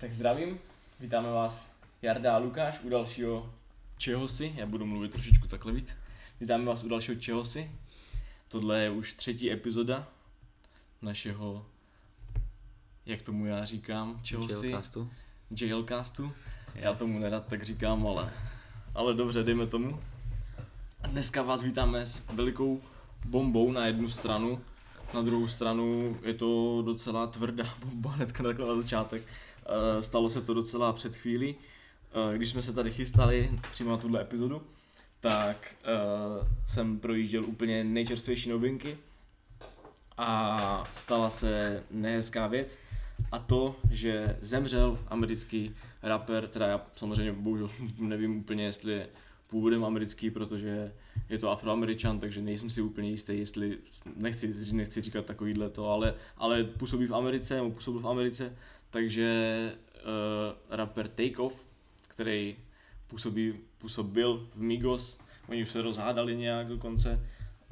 Tak zdravím, vítáme vás Jarda a Lukáš u dalšího čehosi, já budu mluvit trošičku takhle víc. Vítáme vás u dalšího čehosi. Tohle je už třetí epizoda našeho, jak tomu já říkám, čehosi. Jailcastu. Jailcastu. Já tomu nerad tak říkám, ale, ale dobře, dejme tomu. A dneska vás vítáme s velikou bombou na jednu stranu, na druhou stranu je to docela tvrdá bomba hnedka takhle na začátek. Eh, Stalo se to docela před chvílí, Eh, když jsme se tady chystali přímo na tuhle epizodu, tak eh, jsem projížděl úplně nejčerstvější novinky a stala se nehezká věc a to, že zemřel americký rapper, teda já samozřejmě bohužel nevím úplně, jestli je původem americký, protože je to afroameričan, takže nejsem si úplně jistý, jestli, nechci, nechci říkat takovýhle to, ale, ale působí v Americe, nebo působil v Americe, takže uh, rapper Takeoff, který působí, působil v Migos, oni už se rozhádali nějak dokonce,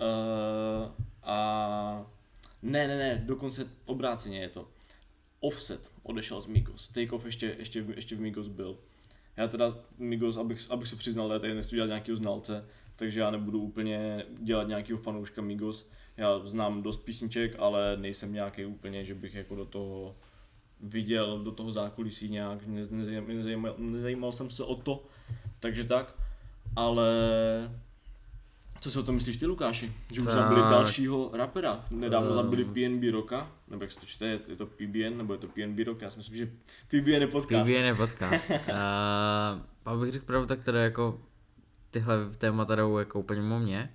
uh, a ne, ne, ne, dokonce obráceně je to. Offset odešel z Migos, Takeoff ještě, ještě, ještě v Migos byl. Já teda Migos, abych, abych se přiznal, já tady nechci dělat nějakého znalce, takže já nebudu úplně dělat nějakého fanouška Migos. Já znám dost písniček, ale nejsem nějaký úplně, že bych jako do toho viděl, do toho zákulisí nějak, ne, nezajímal, nezajímal, nezajímal jsem se o to, takže tak. Ale co si o tom myslíš ty, Lukáši? Že už Tak. zabili dalšího rapera. Nedávno zabili PNB Roka, nebo jak se to čte, je to PBN, nebo je to PNB Rock? Já si myslím, že PBN je podcast. PBN je podcast. uh, abych řekl pravdu, tak teda jako tyhle témata jdou jako úplně mimo mě.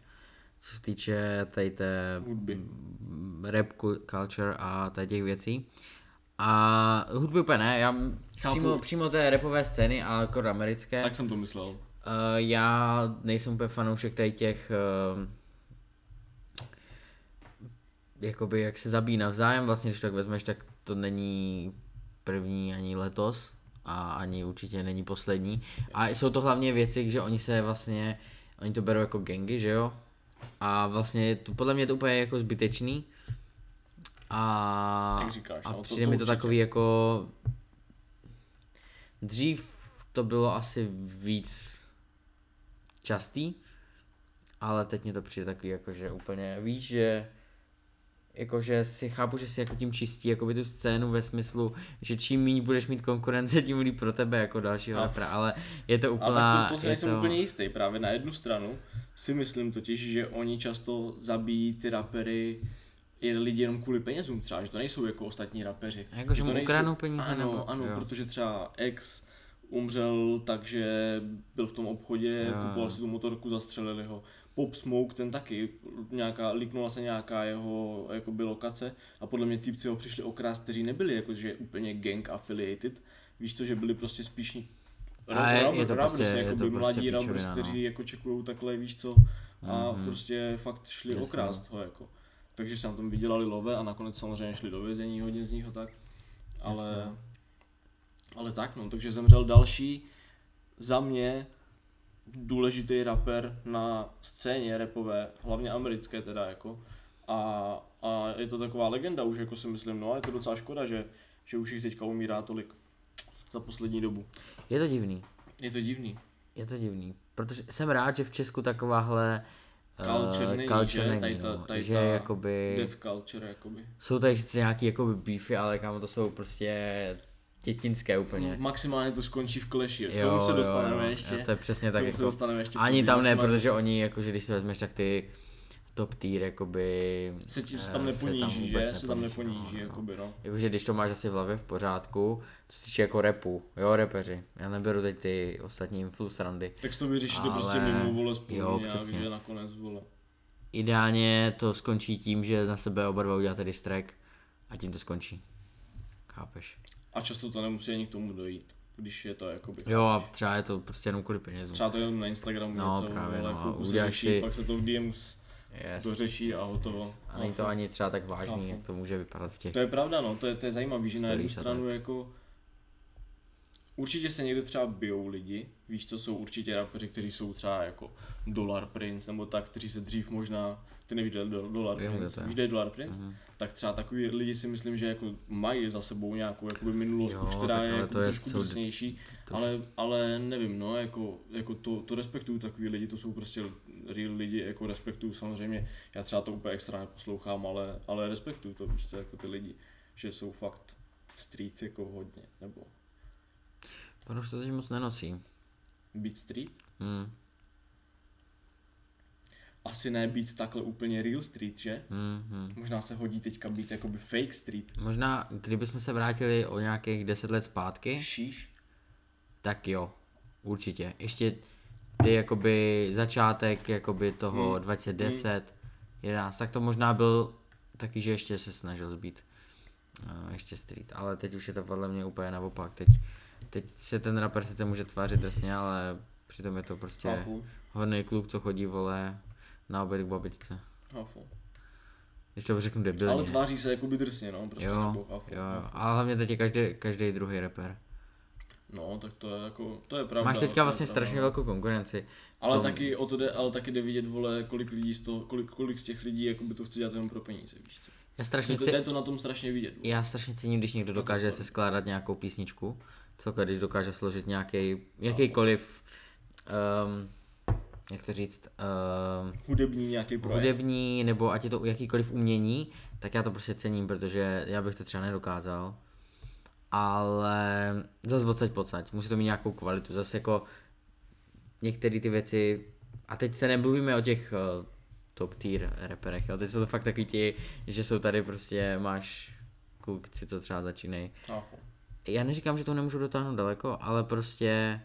Co se týče tady té Hudby. rap cul- culture a tady těch věcí. A hudby úplně ne, já Chápu. přímo, přímo té rapové scény a jako americké. Tak jsem to myslel. Uh, já nejsem úplně fanoušek tady těch uh, jakoby jak se zabíjí navzájem, vlastně když to tak vezmeš, tak to není první ani letos a ani určitě není poslední. A jsou to hlavně věci, že oni se vlastně, oni to berou jako gengy, že jo? A vlastně to, podle mě je to úplně jako zbytečný. A, Jak říkáš, a no, to- přijde to mi to určitě. takový jako dřív to bylo asi víc častý, ale teď mě to přijde takový jako, že úplně víš, že jakože si chápu, že si jako tím čistí jakoby tu scénu ve smyslu, že čím méně budeš mít konkurence, tím líp pro tebe jako dalšího A- rapera, ale je to úplná, tak to, to si nejsem to, úplně jistý. Právě na jednu stranu si myslím totiž, že oni často zabíjí ty rapery je lidi jenom kvůli penězům třeba, že to nejsou jako ostatní rapeři. Jako, že to mu nejsou- ukradnou peníze, Ano, nebo- ano, jo. protože třeba ex umřel tak, že byl v tom obchodě, Jo, kupoval si tu motorku, zastřelili ho. Pop Smoke, ten taky, nějaká, líknula se nějaká jeho jakoby, lokace a podle mě týpci ho přišli okrást, kteří nebyli jakože úplně gang affiliated, víš co, že byli prostě spíš A je- je Robert to prostě- je jakoby to prostě mladí píčovina, Roberts, no. kteří jako čekujou takhle, víš co, a Mhm. prostě fakt šli Jasně, okrást ho jako. Takže se na tom vydělali love a nakonec samozřejmě šli do vězení hodně z nich a tak. Ale, Jasně. ale tak no, takže zemřel další za mě důležitý rapper na scéně rapové, hlavně americké teda jako. A, a je to taková legenda už, jako si myslím, no a je to docela škoda, že, že už jich teďka umírá tolik za poslední dobu. je to divný, Je to divný. je to divný, protože jsem rád, že v Česku takováhle eh, Culture není, culture že? není, Tady ta- no. tady že ta jakoby, Death culture jakoby. jsou tady sice nějaký jakoby beefy, ale kámo to jsou prostě dětinské úplně. Maximálně to skončí v kleši, Jo, tomu se jo, dostaneme jo, ještě. To je přesně tak tomu se jako, dostaneme ještě ani tam ne, protože oni, jakože když si vezmeš, tak ty top tier, jakoby... se, tím, se eh, tam neponíží, vůbec že? Se tam neponíží, no, no. jakoby, no. Jakože když to máš asi v hlavě v pořádku, co se týče jako repu, jo, repeři, já neberu teď ty ostatní influencerandy. Tak to vyřešíte Ale- prostě mimo vole spolu jo, nějak, přesně. že nakonec vole. Ideálně to skončí tím, že na sebe oba dva uděláte track a tím to skončí. Chápeš? A často to nemusí ani k tomu dojít, když je to jakoby. Jo a třeba je to prostě jenom kvůli penězům. Třeba to jenom na Instagramu No, něco, právě, vole, no, se uděláš řeší, si- pak se to v DMs Yes. dořeší a hotovo. A není to ani třeba tak vážný, jak to může vypadat v těch... To je pravda, no, to je, to je zajímavé, že na jednu stranu jako určitě se někde třeba bijou lidi, víš co, jsou určitě rapeři, kteří jsou třeba jako Dollar Prince, nebo tak, kteří se dřív možná, ty nevíš, do, do, Dollar Vím, víš, kde je Dollar Prince? Mhm. Tak třeba takový lidi si myslím, že jako mají za sebou nějakou jakoby minulost, Jo, už která je jako to je trošku soud- drsnější, to- ale, ale nevím, no, jako, jako to, to respektuju takový lidi, to jsou prostě real lidi, jako respektuju samozřejmě, já třeba to úplně extra neposlouchám, ale, ale respektuju to, víš co, jako ty lidi, že jsou fakt street jako hodně, nebo Pan už to teď moc nenosí. Beat Street? Hmm. Asi ne být takhle úplně real street, že? Hmm, hmm. Možná se hodí teďka být jakoby fake street. Možná, kdybychom se vrátili o nějakých 10 let zpátky, Šíš? tak jo, určitě. Ještě ty jakoby začátek jakoby toho Hmm. 2010, 11, tak to možná byl taky, že ještě se snažil zbýt uh, ještě street, ale teď už je to podle mě úplně naopak. Teď, teď se ten rapper sice může tvářit drsně, ale přitom je to prostě Hafu. hodný kluk, co chodí vole na oběd k babičce. Hafu. Když to řeknu debilně. Ale tváří se jakoby drsně, no, prostě jo, nebo hafu. jo, jo. Ale hlavně teď je každý, každý druhý rapper. No, tak to je jako, to je pravda. Máš to teďka vlastně pravda, strašně no. velkou konkurenci. Ale tom- taky o to jde, ale taky jde vidět, vole, kolik lidí z toho, kolik, kolik z těch lidí jakoby to chce dělat jenom pro peníze, víš co. Já strašně to, jde to na tom strašně vidět. vole. Já strašně cením, když někdo dokáže se skládat nějakou písničku. Celkově, když dokáže složit nějaký, jakýkoliv, um, jak to říct, um, Hudební nějaký projekt. hudební, nebo ať je to jakýkoliv umění, tak já to prostě cením, protože já bych to třeba nedokázal. Ale zase odsaď pocať, musí to mít nějakou kvalitu, zase jako některé ty věci, a teď se nemluvíme o těch uh, top tier reperech, jo. teď jsou to fakt takový ti, že jsou tady prostě, máš klukci, co třeba začínají. Já neříkám, že to nemůžu dotáhnout daleko, ale prostě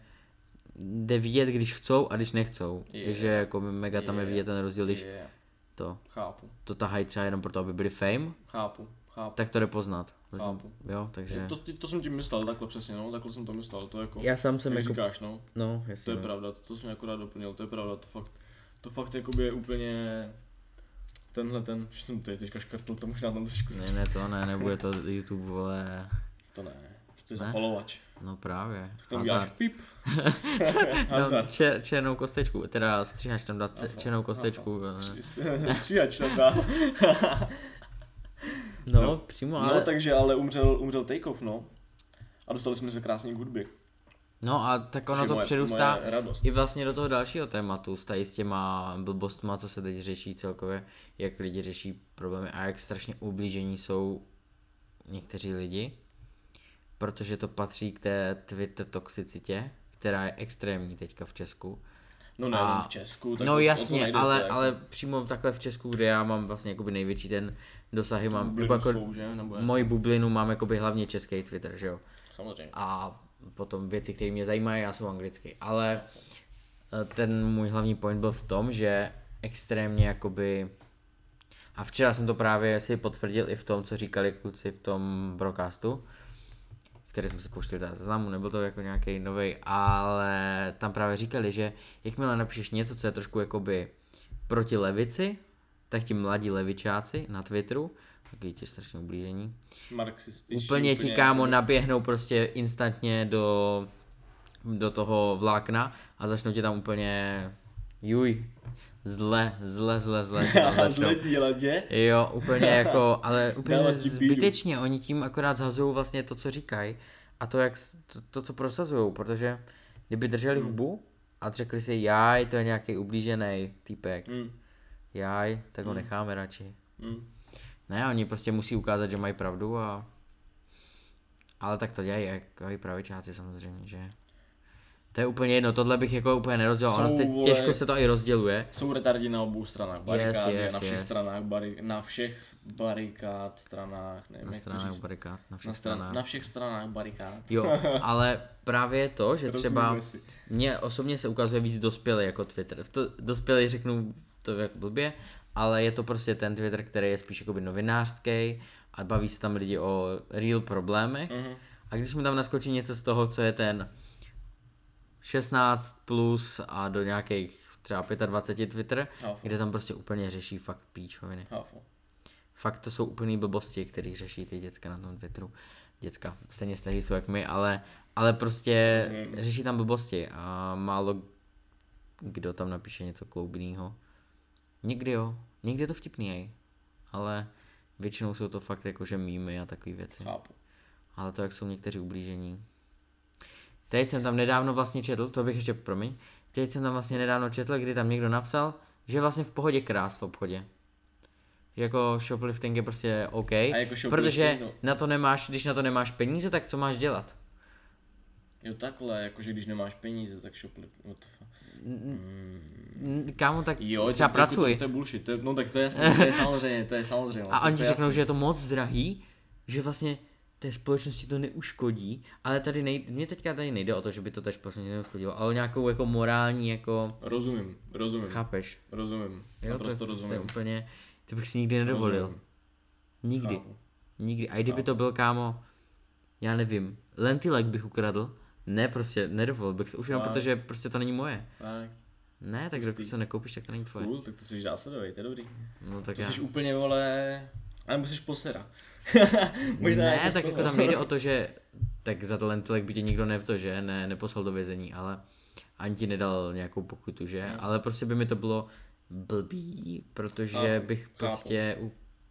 jde vidět, když chcou a když nechcou. Je. Že jako mega tam je Je. vidět ten rozdíl, když Je, to, chápu, to tahají třeba jenom proto, aby byli fame, chápu, chápu. tak to jde poznat. Chápu. jo, takže... To, to, to, jsem tím myslel, takhle přesně, no, takhle jsem to myslel, to jako, Já sám jsem jak jako... říkáš, no, No, to jasně. je no. pravda, to jsem akorát doplnil, to je pravda, to fakt, to fakt jakoby je úplně, tenhle ten, že jsem tady teďka škrtl, to možná tam trošku, Ne, ne, to ne, nebude to YouTube, vole, to ne, to je zapalovač, no právě. to uděláš Hazard. pip, No, hazard. čer, černou kostečku, teda stříhač tam dát Aha, černou kostečku. Stříhač tam dá. No, No. přímo, No, ale... takže ale umřel, umřel Takeoff, no. A dostali jsme se krásně k hudbě. No a tak ono to moje- přerůstá moje radost. i vlastně do toho dalšího tématu, s tady s těma blbostma, co se teď řeší celkově, jak lidi řeší problémy a jak strašně ublížení jsou někteří lidi, protože to patří k té Twitter toxicitě, která je extrémní teďka v Česku. No nejenom a- v Česku. Tak no to jasně, nejde, ale, to je ale přímo takhle v Česku, kde já mám vlastně jakoby největší ten dosahy, mám bublinu jako, svou, že? Nebo jak? moji bublinu mám jakoby hlavně český Twitter, že jo Samozřejmě. a potom věci, které mě zajímají, já jsou anglicky. Ale eh, ten můj hlavní point byl v tom, že extrémně jakoby a včera jsem to právě si potvrdil i v tom, co říkali kluci v tom broadcastu, který jsme se pouštili teda záznamu, nebyl to jako nějaký nový, ale tam právě říkali, že jakmile napíšeš něco, co je trošku jakoby proti levici, tak ti mladí levičáci na Twitteru, taky ti strašně ublížení, Marxističtí. úplně ti kámo jakoby- naběhnou prostě instantně do, do toho vlákna a začnou tě tam úplně juj, zle, zle, zle, zle, zle dělat, že? Jo, úplně jako, ale úplně zbytečně, oni tím akorát zhazují vlastně to, co říkají a to, jak, to, to co prosazují, protože kdyby drželi Hmm. hubu a řekli si, jaj, to je nějaký ublížený týpek, Mm, jaj, tak ho Hmm. necháme radši. mm. Ne, oni prostě musí ukázat, že mají pravdu a... Ale tak to dělají jako i pravičáci samozřejmě, že... To je úplně jedno, tohle bych jako úplně nerozdělal, ono vole- těžko se to i rozděluje. Jsou retardi na obou stranách barikády, yes, na všech yes. stranách bari- na všech barikád, stranách, nevím Na jak to stranách říct. barikád, na všech Na, stran- stranách. na všech stranách barikád. Jo, ale právě to, že třeba si. mně osobně se ukazuje víc dospělý jako Twitter. To, dospělý řeknu to jak blbě, ale je to prostě ten Twitter, který je spíš jakoby novinářský a baví se tam lidi o real problémech. Mhm. A když mi tam naskočí něco z toho, co je ten 16 plus a do nějakých třeba 25 Twitter, Chápu, kde tam prostě úplně řeší fakt píčoviny. chápu. Fakt to jsou úplný blbosti, který řeší ty děcka na tom Twitteru. Děcka, stejně staří jsou jak my, ale, Ale prostě Rozumím. řeší tam blbosti a málo kdo tam napíše něco kloubného. Někdy jo, někdy je to vtipný, jej. ale většinou jsou to fakt jakože mýmy a takové věci. Chápu. Ale to, jak jsou někteří ublížení. Teď jsem tam nedávno vlastně četl, to bych ještě, promiň, teď jsem tam vlastně nedávno četl, kdy tam někdo napsal, že vlastně v pohodě krás v obchodě. Že jako shoplifting je prostě OK, jako shoplifting, protože no. na to nemáš, když na to nemáš peníze, tak co máš dělat? Jo takhle, jakože když nemáš peníze, tak shoplif. What the fuck. N- Kámo, tak Jo, třeba to, pracuj. To, to, je bullshit, to je, no tak to je jasné, to je samozřejmě, to je samozřejmě. A oni řeknou, že je to moc drahý, že vlastně té společnosti to neuškodí, ale tady nejde, mě teďka tady nejde o to, že by to té společnosti neuškodilo, ale o nějakou jako morální, jako, Rozumím, rozumím, chápeš? rozumím, Jo, naprosto to, je rozumím. úplně, to bych si nikdy nedovolil. Rozumím. Nikdy, Chápu. nikdy. A i kdyby Chápu. to byl, kámo, já nevím, lentilek bych ukradl, ne, prostě nedovolil bych se, už jenom protože prostě to není moje. Fakt, Ne, tak dokud se nekoupíš, tak to není tvoje. cool, tak to jsi následovej, to je dobrý. No tak To já. jsi úplně, vole, a nebo jsi posera. Možná ne, jako tak jako tam nejde o to, že tak za to lentilek by tě nikdo ne to, že ne, neposlal do vězení, ale ani ti nedal nějakou pokutu, že? Hmm. Ale prostě by mi to bylo blbý, protože Chápu, bych chápu. prostě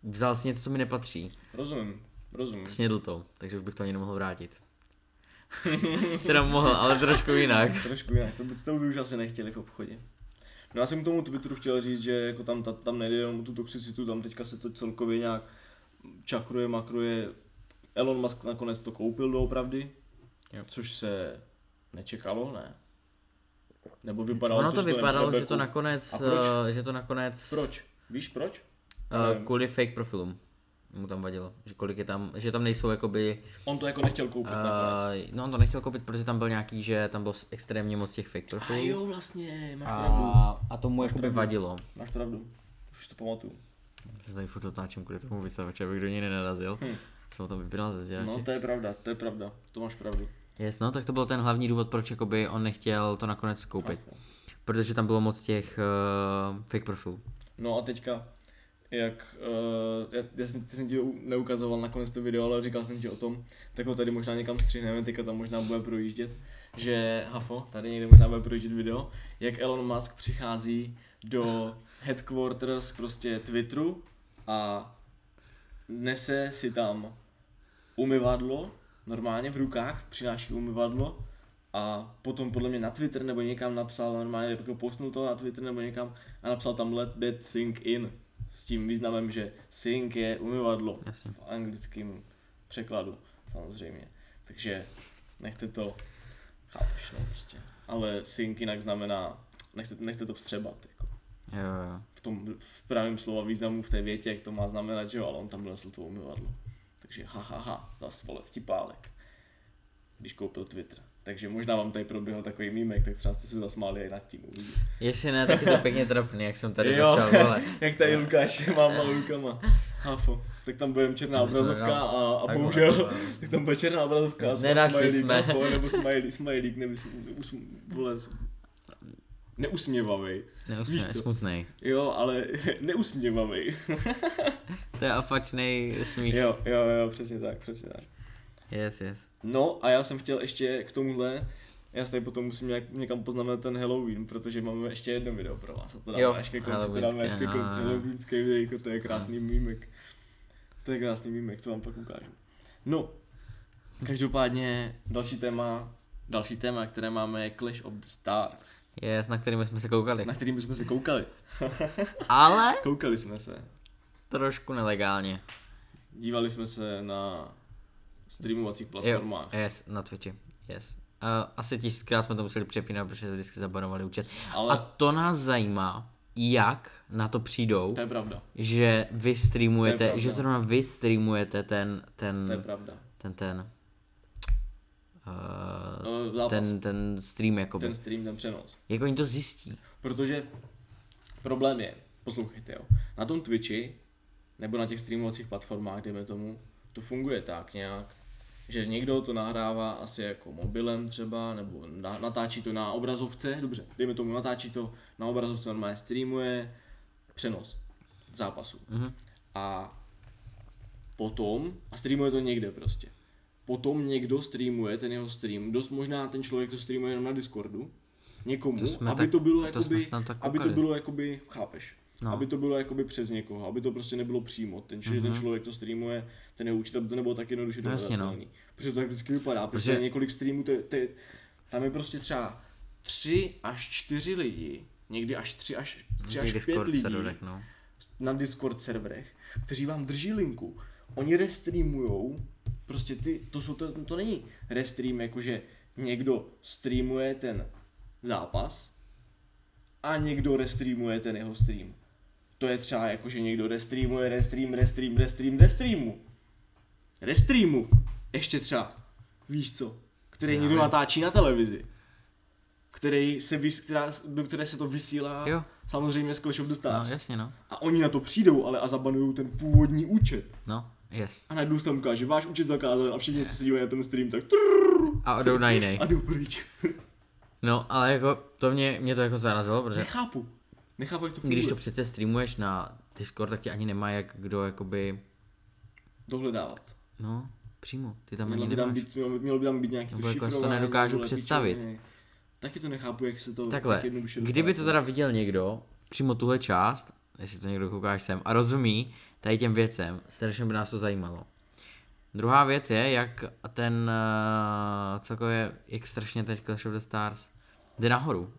vzal si něco, co mi nepatří. Rozumím, rozumím. Snědl to, takže už bych to ani nemohl vrátit. teda mohl, ale trošku jinak. Trošku jinak, to by, to by už asi nechtěli v obchodě. No já jsem k tomu Twitteru chtěl říct, že jako tam, ta, tam nejde jenom o tu toxicitu, tam teďka se to celkově nějak čakruje, makruje. Elon Musk nakonec to koupil doopravdy, Jo. což se nečekalo, ne? Nebo vypadalo Ono to, to že vypadalo, nebude že to nakonec, eh, že to nakonec, Proč? Víš proč? eh, kvůli fake profilům mu tam vadilo, že kolik je tam, že tam nejsou jakoby, On to jako nechtěl koupit nakonec. uh, no on to nechtěl koupit, protože tam byl nějaký, že tam bylo extrémně moc těch fake A profilů. jo, vlastně, máš pravdu. A, a tomu jakoby pravdu. vadilo. Máš pravdu. Už to pamatuju. Já se tady furt otáčím kvůli tomu vysavače, abych do něj nenarazil. Hm. Jsem o tom vypínal ze sdělače. No to je pravda, to je pravda, to máš pravdu. Yes, no tak to byl ten hlavní důvod, proč jakoby on nechtěl to nakonec koupit. Chápu. Protože tam bylo moc těch uh, fake profilů. No a teďka, jak, uh, já, já jsem, ty jsem ti neukazoval nakonec to video, ale říkal jsem ti o tom, tak ho tady možná někam střihneme, teďka tam možná bude projíždět, že Hafo, tady někde možná bude projíždět video, jak Elon Musk přichází do headquarters prostě Twitteru a nese si tam umyvadlo, normálně v rukách, přináší umyvadlo a potom podle mě na Twitter nebo někam napsal normálně, jako postnul to na Twitter nebo někam a napsal tam let that sink in s tím významem, že sink je umyvadlo Jasně. v anglickém překladu samozřejmě. Takže nechte to, chápeš no prostě. Ale sink jinak znamená, nechte, nechte to vstřebat jako. Jo, jo. V tom v pravém slova významu v té větě, jak to má znamenat, že jo, ale on tam donesl to umyvadlo. Takže ha, ha, ha, zas vole vtipálek, když koupil Twitter. Takže možná vám tady proběhl takový mýmek, tak třeba jste se zasmáli i nad tím. uvidí. Jestli ne, tak je to pěkně trapný, jak jsem tady Jo. začal. Jak tady Lukáš má malou rukama. Hafo. Tak tam bude černá obrazovka a, a Takhle, bohužel, takhle. tak tam bude černá obrazovka a Nenašli jsme. Nebo nebo us, vole, s- neusměvavej. Neusměj, Víš co? smutnej. Jo, ale neusměvavej. To je opačný smích. Jo, jo, jo, přesně tak, přesně tak. Yes, yes. No a já jsem chtěl ještě k tomuhle, já si tady potom musím nějak, někam poznamenat ten Halloween, protože máme ještě jedno video pro vás a to dáme Jo, až ke konci, to dáme až ke konci, halloweenské videjko, to je krásný mýmek. To je krásný mýmek, to vám pak ukážu. No, každopádně další téma, další téma, které máme je Clash of the Stars, Yes, na kterými jsme se koukali. na kterým jsme se koukali. Ale Koukali jsme se. trošku nelegálně. Dívali jsme se na streamovacích Jo, platformách. yes, na Twitchi. Yes. Uh, asi tisíckrát jsme to museli přepínat, protože vždycky zabanovali účet. Ale A to nás zajímá, jak na to přijdou, to je pravda, že vy To je streamujete, pravda. že zrovna vy streamujete ten, ten, to je pravda. ten, ten, uh, zápas. ten, ten stream jakoby. ten stream, ten přenos. Jak oni to zjistí? Protože problém je, poslouchejte jo, na tom Twitchi, nebo na těch streamovacích platformách, dejme tomu, to funguje tak nějak, že někdo to nahrává asi jako mobilem třeba, nebo na, natáčí to na obrazovce, dobře, dejme tomu, natáčí to na obrazovce, normálně streamuje přenos zápasu. Mhm. A potom, a streamuje to někde prostě. potom někdo streamuje ten jeho stream, dost možná ten člověk to streamuje jenom na Discordu, někomu, To aby tak- to bylo to jakoby, aby to bylo jakoby, chápeš, No. aby to bylo jakoby přes někoho, aby to prostě nebylo přímo, ten, mm-hmm. ten člověk to streamuje, ten jeho účet, aby to nebylo tak jednoduše Mhm. No jasně, no. Protože to tak vždycky vypadá, protože Protože- je několik streamů, to, je- to, je- tam je prostě třeba tři až čtyři lidi, někdy až tři až, tři až pět lidí serverech, no. na Discord serverech, kteří vám drží linku. Oni restreamujou, prostě ty, to, jsou, to, to není restream, jakože někdo streamuje ten zápas a někdo restreamuje ten jeho stream. To je třeba jako, že někdo restreamuje, restream, restream, restream, restreamu. Restreamu. Ještě třeba, víš co, který Já někdo natáčí na televizi. Který se vys, která, do které se to vysílá Jo. samozřejmě z Clash of the No, Stars. jasně, no. A oni na to přijdou, ale a zabanují ten původní účet. No, yes. A najednou se tam ukáže, váš účet zakázán a všichni, co se dívají na ten stream, tak trrrr, A jdou na jiný. a jdou pryč. No, ale jako, to mě, mě to jako zarazilo, protože Nechápu. Nechápu, jak to funguje. když to přece streamuješ na Discord, tak ti ani nemá jak kdo jakoby, Dohledávat. no, přímo, ty tam Mělo ani by tam být, mělo, by- mělo by tam být nějaký Nebo to jako si to nedokážu představit. pičoviny. Taky to nechápu, jak se to Takhle, tak jednoduše kdyby to teda viděl někdo, přímo tuhle část, jestli to někdo koukáš sem, a rozumí tady těm věcem, strašně by nás to zajímalo. Druhá věc je, jak ten uh, celkově, jak strašně teď Clash of the Stars jde nahoru.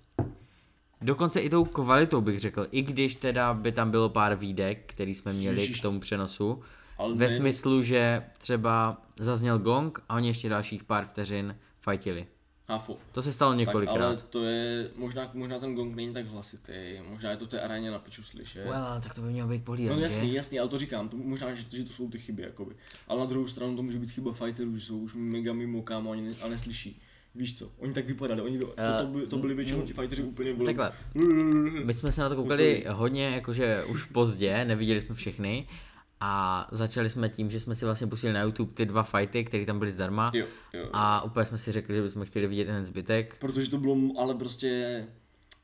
Dokonce i tou kvalitou bych řekl, i když teda by tam bylo pár výdek, který jsme měli Ježiš. k tomu přenosu, Ale ve ne- smyslu, že třeba zazněl gong a oni ještě dalších pár vteřin fajtili. Háfo. To se stalo Tak, několikrát. ale to je, možná, možná ten gong není tak hlasitý, možná je to v té aréně na piču slyšet. Well, tak to by mělo být No pohlídaný, jasný, že? jasný, ale to říkám, to možná, že, že to jsou ty chyby, jakoby. Ale na druhou stranu to může být chyba fighterů, že jsou už mega mimo kámo a neslyší. Víš co, oni tak vypadali, oni to, to, to, by, to byli většinou ti fighteři úplně byli. Takhle, my jsme se na to koukali hodně, jakože už pozdě, neviděli jsme všechny. A začali jsme tím, že jsme si vlastně pustili na YouTube ty dva fighty, které tam byly zdarma. Jo, jo. A úplně jsme si řekli, že bychom chtěli vidět ten zbytek. Protože to bylo ale prostě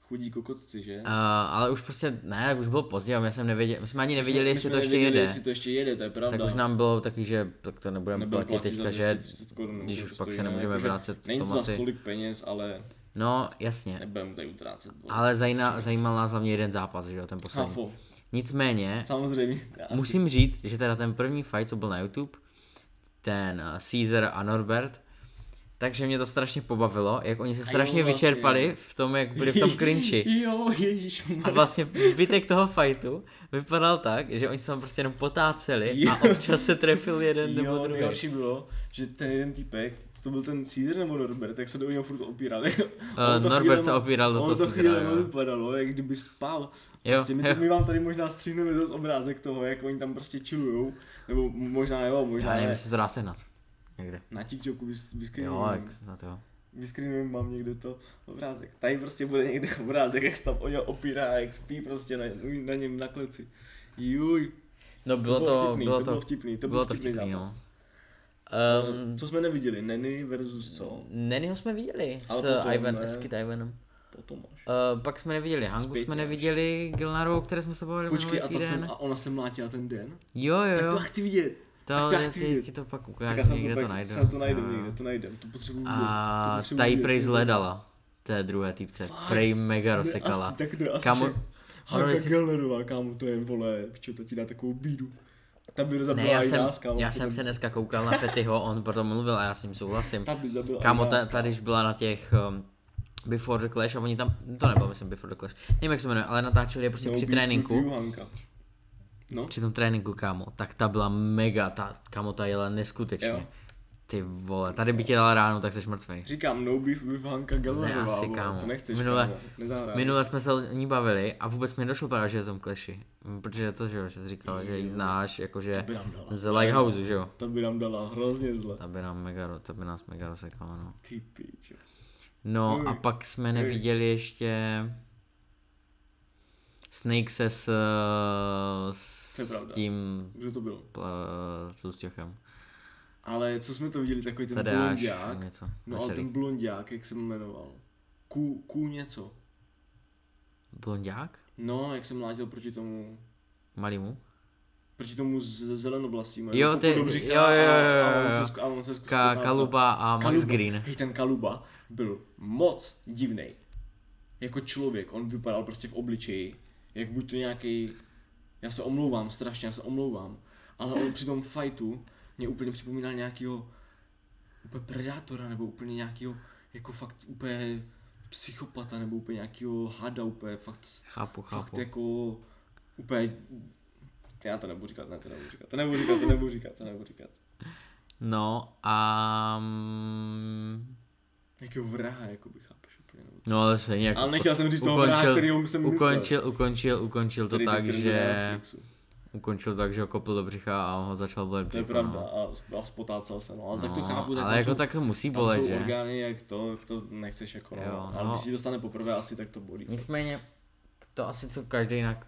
chudí kokotci, že? Uh, ale už prostě, ne, jak už bylo pozdě, my jsem nevěděl, my jsme ani nevěděli, My jestli jsme to ještě jede. Jestli to ještě jede, to je pravda. Tak už nám bylo taky, že tak to nebudeme platit platit teďka, že 230 korun, když už pak se ne, nemůžeme jakože vracet v Není to za asi. tolik peněz, ale No, jasně. nebudeme tady utrácet. Ale zajímal nás hlavně jeden zápas, že jo, ten poslední. Chápu, Nicméně, samozřejmě. Asi- Musím říct, že teda ten první fight, co byl na YouTube, ten uh, Caesar a Norbert, takže mě to strašně pobavilo, jak oni se strašně jo, vlastně. vyčerpali v tom, jak byli v tom clinchi. Jo, ježíš. A vlastně zbytek toho fightu vypadal tak, že oni se tam prostě jenom potáceli Jo. a občas se trefil jeden nebo Jo, druhý. nejhorší bylo, že ten jeden týpek, to byl ten Caesar nebo Norbert, tak se do něho furt opírali. Uh, Norbert se opíral do toho chvíli Caesara, jo. vypadalo, jak kdyby spal. Jo, Prostě my, jo. to, my vám tady možná stříhneme zase obrázek toho, jak oni tam prostě chillujou. Nebo možná jo, možná Já nevím, ne. jestli to dá sehnat. Někde. Na TikToku vys- Jo, jak na to. jo. mám někde to obrázek. Tady prostě bude někde obrázek, jak se tam o něho opírá a jak spí prostě na, na něm na kleci. Juj. No bylo to, vtipný, bylo to bylo to, vtipný, to byl bylo to vtipný vtipný, zápas. no. Um, co jsme neviděli, Nenny versus co? Nennyho jsme viděli Ale s Ivan, ne. s Kid Ivanem. Potom máš. Uh, pak jsme neviděli Hangu, Zpětně jsme až. neviděli Gilnaru, které jsme se bavili Počkej, a, ta jsem, a ona se mlátila ten den? Jo, jo, Tak to jo. chci vidět. To, tak to ti, ti to pak Tak ukážu, jsem někde to, to, pak, najdu. jsem to najdu jo. někde, to najdem, to potřebuji. A to potřebuji ta jí vidět, prej to je zhledala, té druhé týpce. Prej mega rozsekala. Asi tak ne, asi ono Hanka jestli- Gelnerová, kámo, to je, vole, pičo, to ti dá takovou bídu. Ta by Ne, já jsem, nás, kámo. já jsem se dneska koukal na Fetyho, on proto mluvil a já s ním souhlasím. Ta by zabila Kámo, ta, nás, ta když byla na těch um, Before the Clash a oni tam, to nebylo myslím Before the Clash, nevím jak se jmenuje, ale natáčeli je prostě No, při tréninku. No, při tom tréninku, kámo, tak ta byla mega, ta, kámo, ta jela neskutečně. Jo. Ty vole, tady by tě dala ráno, tak jsi mrtvej. říkám no beef with Hanka Gelnerová, asi, vole, kámo. to nechceš, Minule- kámo. Minule jsme se o ní bavili a vůbec mi nedošlo právě, že je v tom kleši. Protože to, že jo, že jsi říkal, že ji znáš, jakože z Lighthouse, že jo. To by nám dala hrozně zle. Ta by, nám mega, to by nás mega rozsekala, no. Ty pičo. No Uj. a pak jsme Uj. neviděli ještě Snake se s, To je s pravda. tím Kdo to byl? pl- tlustěchem. Ale co jsme to viděli, takový ten Tadeáš, blondiák. něco. No ale ten blondiák, jak se jmenoval? Ků, ků něco. Blondiák? No, jak jsem mlátil proti tomu. Malýmu? proti tomu z zelenovlasímu. Jo, ty- jo, jo, jo, a, jo, on jo. se, sk- a on se sk- Ka-. Kaluba a Max Kaluba. Green. Hej, ten Kaluba byl moc divný. Jako člověk, on vypadal prostě v obličeji, jak buď to nějaký. Já se omlouvám, strašně, já se omlouvám. Ale on při tom fightu mě úplně připomínal nějakého úplně predátora, nebo úplně nějakého, jako fakt úplně psychopata, nebo úplně nějakého hada, úplně fakt, Chápu, fakt chápu. jako úplně já to nebudu říkat, ne, to nebudu říkat, to nebudu říkat, to nebudu říkat, to nebudu říkat. No a... mm, Jakého vraha, jako bych chápeš úplně. No ale se nějak Ale nechtěl jsem říct toho vraha, kterýho jsem myslel. ukončil, ukončil, ukončil to Který- tak, který že... Ukončil tak, že ho kopl do břicha a ho začal bolet To je pravda no. a, a spotácal se, no, ale tak to No, chápu, tak ale jako jsou, tak to musí bolet, jsou že? orgány, jak to, jak to nechceš jako, no, Jo, ale no. když si dostane poprvé asi, tak to bolí. Nicméně, to asi co každý jinak...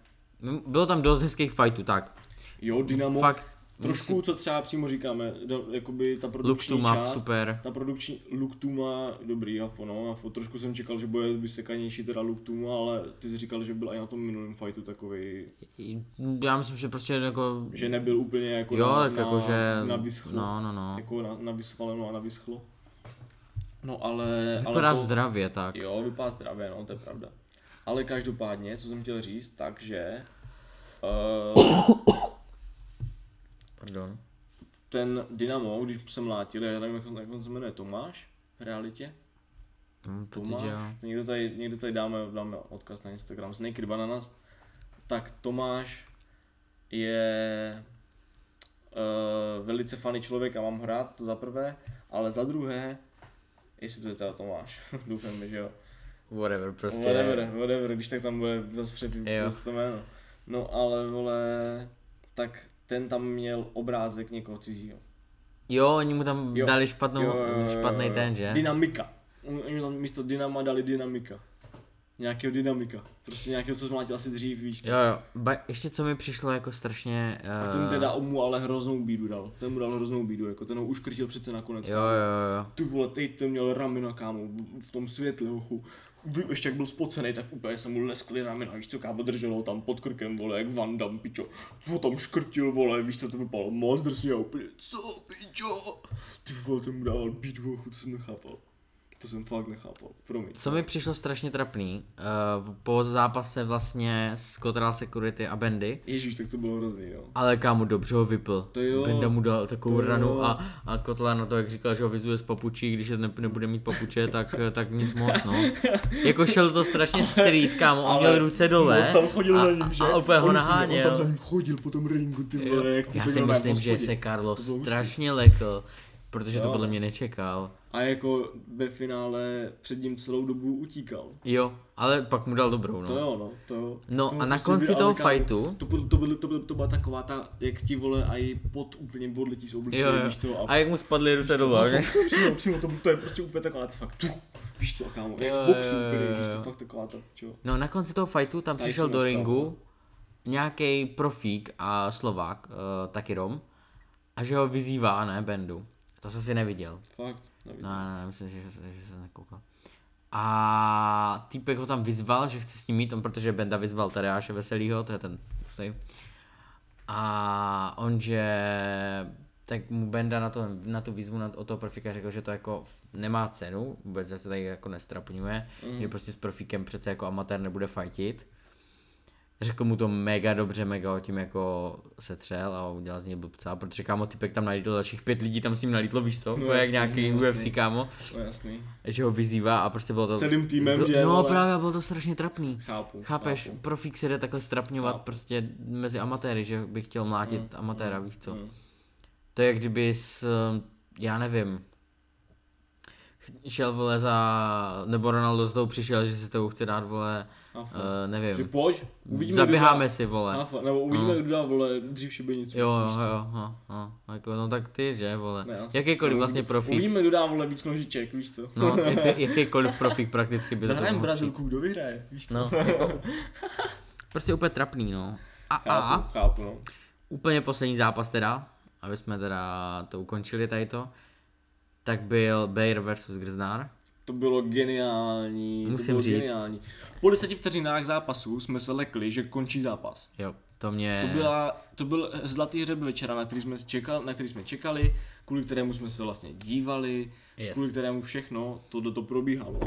Bylo tam dost hezkých fightů, tak. Jo, Dynamo, Fakt, trošku, co třeba přímo říkáme, jakoby ta Look produkční má část, super. ta produkční look tu má dobrý Hafo, no, Hafo, trošku jsem čekal, že bude vysekanější teda look tu ale ty jsi říkal, že byl i na tom minulém fightu takový, Já myslím, že prostě jako... že nebyl úplně jako Jo, na, tak na, jako, že... na vyschlo, No, no, no. jako na, na vyspaleno a na vyschlo. No ale, Vypadá ale to, zdravě, tak. Jo, vypadá zdravě, no, to je pravda. Ale každopádně, co jsem chtěl říct, takže uh, Pardon. ten Dynamo, když se mlátil, já nevím, jak on, jak on se jmenuje, Tomáš v realitě? Pocit, Tomáš, to někdo tady, někdo tady dáme, dáme odkaz na Instagram, Snake Bananas, tak Tomáš je uh, velice funny člověk a mám ho rád, to za prvé, ale za druhé, jestli to je teda Tomáš, doufám, že jo, Whatever, prostě. Whatever, whatever, když tak tam bude zase přepít prostě to jméno. No ale vole, tak ten tam měl obrázek někoho cizího. Jo, oni mu tam Jo. dali špatnou, Jo, jo, jo, špatný ten, že? Dynamika. Oni tam místo dynama dali dynamika. Nějakého dynamika. Prostě nějakého, co zmlátil asi dřív, víš co. Jo, jo. Ba, ještě co mi přišlo jako strašně... A Uh, ten teda mu ale hroznou bídu dal. Ten mu dal hroznou bídu, jako ten ho uškrtil přece nakonec. Jo, jo, jo. Ty vole, teď ten měl ramena, kámo, v, v tom světle, hochu. Ještě jak byl spocený, tak úplně se mu leskly ramena, víš co, kámo, držel ho tam pod krkem, vole, jak Van Damme, pičo. To tam škrtil, vole, víš co, to vypadalo moc drsně, a úplně, co, pičo. Ty vole, ten mu dával hochu, to jsem nechápal. To jsem fakt nechápal, promiň. Co mi přišlo strašně trapný, uh, po zápase vlastně s Kotral Security a Bendy, Ježíš, tak to bylo hrozný, jo. ale kámo dobře ho vypl. To jo. Benda mu dal takovou ranu a, a Kotla na to, jak říkal, že ho vyzuje z papučí, když ne, nebude mít papuče, tak, tak nic moc, no. Jako šel to strašně street, kámo, on měl ruce dole Moc tam chodil a, za ním, že? a úplně ho On- On naháněl. tam za ním chodil po tom ringu, ty vole, jak ty Já si myslím, že se Carlo To bylo hustý. strašně lekl, protože to Jo. podle mě nečekal. A jako ve finále před ním celou dobu utíkal. Jo, ale pak mu dal dobrou, To no. jo, no, to jo. No To a na prostě konci toho kámo, fightu, To, to, byl, to, byl, to byla taková ta, jak ti vole, a i pod úplně odletí z obličeje, jo, jo. víš co, A jak mu spadly ruce dolů, že? přímo, přímo, to, to je prostě úplně taková ta fakt, tuch, víš co, kámo, jak Jo, v boxu úplně, víš co, fakt taková ta, čo. No na konci toho fightu tam Tady přišel do ringu nějaký profík a Slovák, uh, taky Rom, a že ho vyzývá, ne, Bendu. To jsem si neviděl. Fakt, nevím. No, ne, ne, myslím, že, že, že jsem nekoukal. A týpek ho tam vyzval, že chce s ním mít, on protože Benda vyzval Tadeáše Veselýho, to je ten stej. A on, že tak mu Benda na, to, na tu výzvu na, od toho profika řekl, že to jako nemá cenu, vůbec se tady jako nestrapňuje, mm. že prostě s profíkem přece jako amatér nebude fajtit. Řekl mu to mega dobře, mega ho tím jako setřel a udělal z něj blbca, protože kámo typek tam nalítl, dalších pět lidí tam s ním nalítlo, víš co, No no, jak jasný, nějaký no UFC jasný. kámo, No jasný, že ho vyzývá a prostě bylo to... Celým týmem, bylo, že, No vole. právě, bylo to strašně trapný. chápu, Chápeš, chápu. profík se jde takhle strapňovat Chápu. prostě mezi amatéry, že bych chtěl mlátit Mm, amatéra, víš co. Mm. To je jak kdyby s, já nevím, šel vole za, nebo Ronaldo z toho přišel, že si to chce dát vole, Uh, Že nevím, pojď, uvidíme, zaběháme kdo si dá, vole. Háfa, nebo uvidíme, No. kdo dá, vole, dřív šibenicu. Jo, jo, jo, jo, jo, jako, no tak ty, že vole. Ne. Jakýkoliv No, vlastně profík, Uvidíme, kdo dá, vole, víc nožiček, víš co. no jaký, jakýkoliv profík prakticky by Zahrajeme. Brazilku, kdo vyhraje, víš co. No, jako, prostě úplně trapný, no. A, a, Chápu, chápu, no. úplně poslední zápas teda, aby jsme teda to ukončili tady to, tak byl Bayer versus Grznár. To bylo geniální. Musím to bylo říct. Geniální. Po deseti vteřinách zápasu jsme se lekli, že končí zápas. Jo. To mě... To, byla, to byl zlatý hřeb večera, na který, jsme čekali, na který jsme čekali, kvůli kterému jsme se vlastně dívali, Yes. kvůli kterému všechno tohle to probíhalo.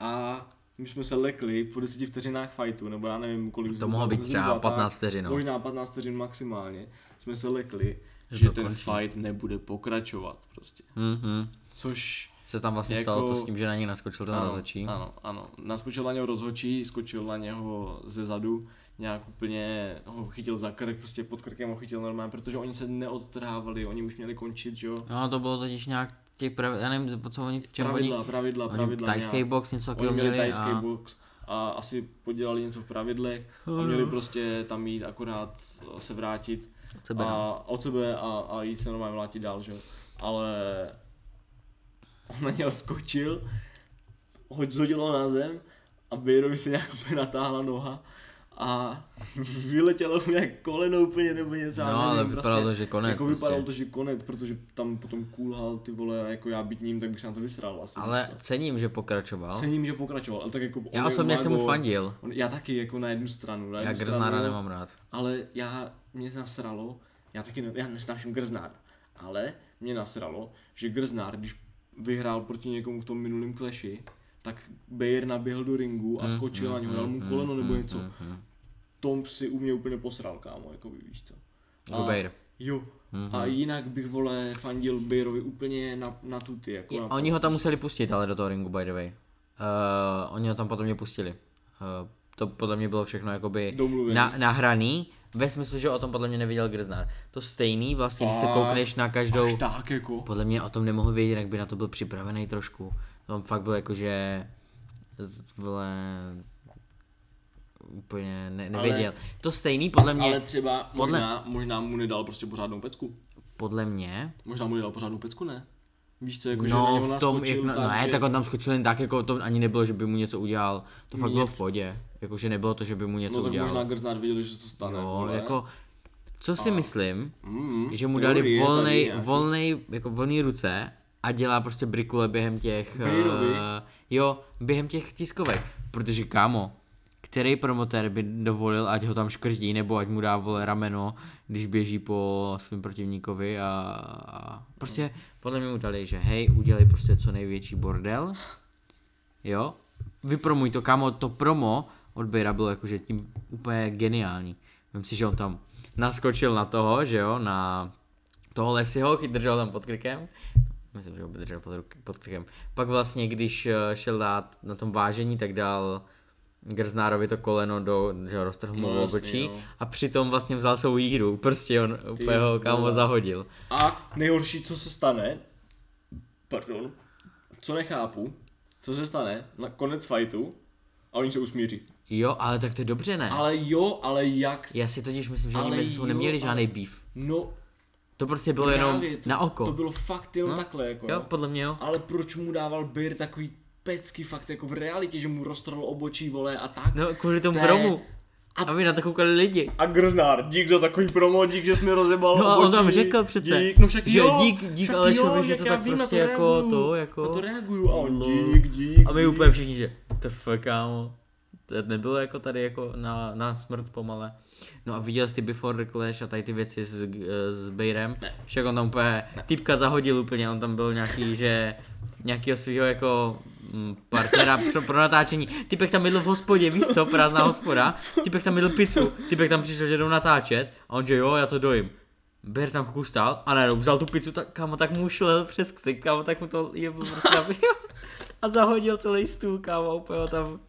A my jsme se lekli po 10 vteřinách fightu, nebo já nevím, kolik To mohlo být třeba zhruba 15 tak, vteřin, no. Možná 15 vteřin maximálně. Jsme se lekli, Že že, ten končí. fight nebude pokračovat prostě. Mhm. Což Se tam vlastně Jako- stalo to s tím, že na něj naskočil ten ano, rozhodčí. Ano, ano. Naskočil na něho rozhodčí, skočil na něho ze zadu, nějak úplně ho chytil za krk, prostě pod krkem ho chytil normálně, protože oni se neodtrhávali, oni už měli končit, že jo. No to bylo totiž nějak těch prav... já nevím, co oni, v čem Pravidla, oni, pravidla, oni pravidla. tajský nějak. box, něco Oni takového měli měli a... box a asi podělali něco v pravidlech a měli prostě tam jít akorát se vrátit od sebe, no. a od sebe a, a jít se normálně vrátit dál, že jo. Ale on na něho skočil, hoď zhodilo na zem a Bejrovi se nějak úplně natáhla noha a vyletělo mu nějak koleno úplně nebo něco. já No, nevím, ale vypadalo to, že konec Jako vypadalo prostě. to, že konec, protože tam potom kůlhal ty vole, jako já být ním, tak bych se na to vysral asi. Ale co. cením, že pokračoval. Cením, že pokračoval, ale tak jako Já osobně jsem mu fandil. On, já taky jako na jednu stranu, na Já jednu Grznára stranu, nemám rád. ale já, mě nasralo, já taky ne, já nesnáším Grznára, ale mě nasralo, že Grznár, když vyhrál proti někomu v tom minulém kleši, tak Bayer naběhl do ringu a skočil na něho, dal mu koleno nebo něco. Tom si u mě úplně posral, kámo, jako víš co. Jako Bayer. Jo. A jinak bych, vole, fandil Bayerovi úplně na, na tuty, jako na Oni ho tam museli pustit, ale do toho ringu, by the way. Uh, oni ho tam potom mě pustili. Uh, to podle mě bylo všechno jakoby Domluvený. na, nahraný, ve smyslu, že o tom podle mě nevěděl Grznár. To stejný, vlastně, když se koukneš na každou, Až tak, jako. podle mě o tom nemohl vědět, jak by na to byl připravený trošku. On fakt byl jakože, vole, úplně ne, nevěděl. to stejný podle mě, Ale třeba podle- možná, možná mu nedal prostě pořádnou pecku. podle mě, Možná mu nedal pořádnou pecku, ne? Víš co, jako že na no něho v tom, naskočil jak na, tak, ne, že... tak on tam skočil jen tak, jako to ani nebylo, že by mu něco udělal. To fakt Mě- bylo v pohodě. Jakože nebylo to, že by mu něco No tak udělal. možná Grznár věděl, že to stane. jo, vole. jako, co si myslím, Mm, že mu dali volnej, volnej, jako volný ruce a dělá prostě brikule během těch, Bejrovi? uh, jo, během těch tiskovek, protože kámo, který promotér by dovolil, ať ho tam škrtí, nebo ať mu dá vole rameno, když běží po svým protivníkovi a, a prostě podle mě mu dali, že hej, udělej prostě co největší bordel, jo, vypromuj to, kámo, to promo od Bejra bylo jakože tím úplně geniální. Myslím si, že on tam naskočil na toho, že jo, na toho Lesiho, držel tam pod krkem. Myslím, že ho držel pod, pod krkem. Pak vlastně, když eh, šel dát na tom vážení, tak dal Grznárovi to koleno do, že roztrhl mu No, obočí a přitom vlastně vzal svou jíru, prostě on úplně ho kámo zahodil. A nejhorší, co se stane, pardon, co nechápu, co se stane na konec fightu a oni se usmíří. Jo, ale tak to je dobře, ne? Ale jo, ale jak? Já si totiž myslím, že oni Ale mezi sebou neměli ale- žádný beef. No, To prostě bylo jenom právě, to, na oko. To bylo fakt jenom No. takhle, jako. Jo, podle mě jo. Ale proč mu dával Bear takový pecky fakt jako v realitě, že mu roztrhl obočí, vole, a tak? No, kvůli tomu To je- promu. Aby na to koukali lidi. A Grznár, dík za takový promo, dík, že jsi mi rozebal No a on tam řekl přece, dík, no však že jo, dík- dík však Alešovi, jo, že to já tak vím, na prostě jako reaguju, to, jako- Na to reaguju a on No. dík, dík, A my dík. úplně všichni, že to fuck, kámo. To nebylo jako tady jako na, na smrt pomale. No a viděl jsi ty Before the Clash a tady ty věci s, s Bejrem? Však on tam úplně, typka zahodil úplně, on tam byl nějaký, že nějakýho svého jako partnera pro, pro natáčení. Typek tam jedl v hospodě, víš co, prázdná hospoda. Typek tam jedl pizzu, typek tam přišel, že jdou natáčet a on že jo, já to dojím. Ber tam chvilku stál a najednou vzal tu pizzu, tak kámo, tak mu šlel přes ksik, kámo, tak mu to je prostě a zahodil celý stůl, kámo, úplně tam.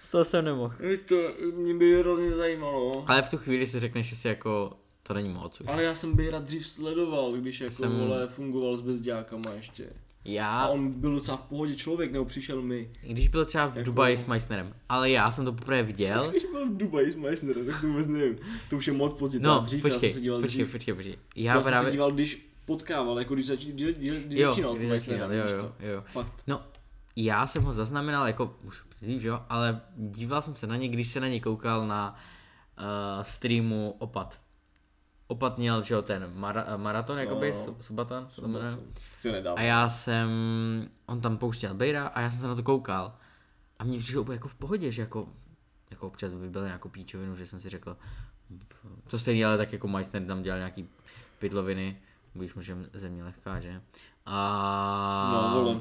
Z toho jsem nemohl. To mě by hrozně zajímalo. Ale v tu chvíli si řekneš, že si jako, to není moc už. Ale já jsem Bejra dřív sledoval, když jako Jsem- vole fungoval s bezdějákama ještě. A Já, on byl docela v pohodě člověk, nebo přišel mi. když byl třeba v Jako- Dubaji s Meissnerem, ale já jsem to poprvé viděl. Když byl v Dubaji s Meissnerem, tak to vůbec nevím. To už je moc pozdě, No, dřív, počkej, já jsem se díval počkej, dřív. počkej, počkej. Já Já jsem se právě, díval, když potkával, jako když, zači, když, když, jo, začínal když začínal, jo, jo, jo. Fakt. No, já jsem ho zaznamenal jako už dřív, že jo, ale díval jsem se na ně, když se na ně koukal na uh, streamu Opat. Opat měl, že jo, ten mara, uh, maraton, jakoby, No. no, Subatan, nedává. A já jsem, on tam pouštěl Bejra a já jsem se na to koukal. A mně přišlo úplně jako v pohodě, že jako jako občas vybil nějakou píčovinu, že jsem si řekl, to stejně, ale tak jako Meissner tam dělal nějaký pytloviny, když můžeme země lehká, že? A... No, vole.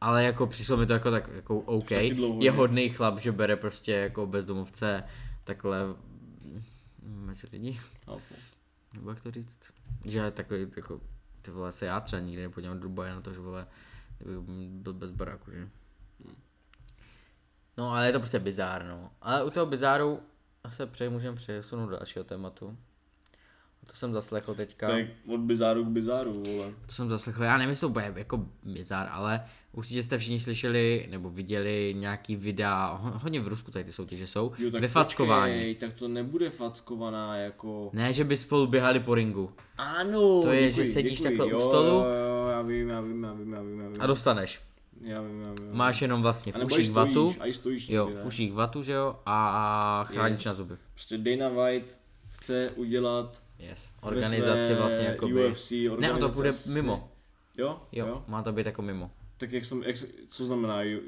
Ale jako přišlo mi to jako tak jako OK. Je hodný chlap, že bere prostě jako bezdomovce takhle mm, mezi lidi, Chápu. Nebo jak to říct, že takový jako ty vole se já třeba nikdy nepodívám do Dubaje na to, že vole kdyby byl bez baráku, že? No ale je to prostě bizár, no. Ale u toho bizáru se přeji, můžeme přesunout do dalšího tématu. To jsem zaslechl teďka. To je od bizáru k bizáru, vole. To jsem zaslechl, já nevím, jestli to bude jako bizar, ale určitě jste všichni slyšeli nebo viděli nějaký videa, ho- hodně v Rusku tady ty soutěže jsou, Jo, tak ve fackování. Počkej, tak to nebude fackovaná jako... Ne, že by spolu běhali po ringu Ano, To je, děkuji, že sedíš děkuji. takhle u jo, stolu. Jo, jo, já vím, já vím, já vím, já vím, já vím. a dostaneš. Já vím, já vím. Máš jenom vlastně uších vatu, stojíš, a i stojíš jo, někde, uších vatu, že jo, a, chránič Yes. na zuby. Prostě Dana White chce udělat Yes. své vlastně jakoby. UFC Ne, on to bude mimo. Jo? Jo, jo, má to být jako mimo. Tak jak, jak, co znamená U,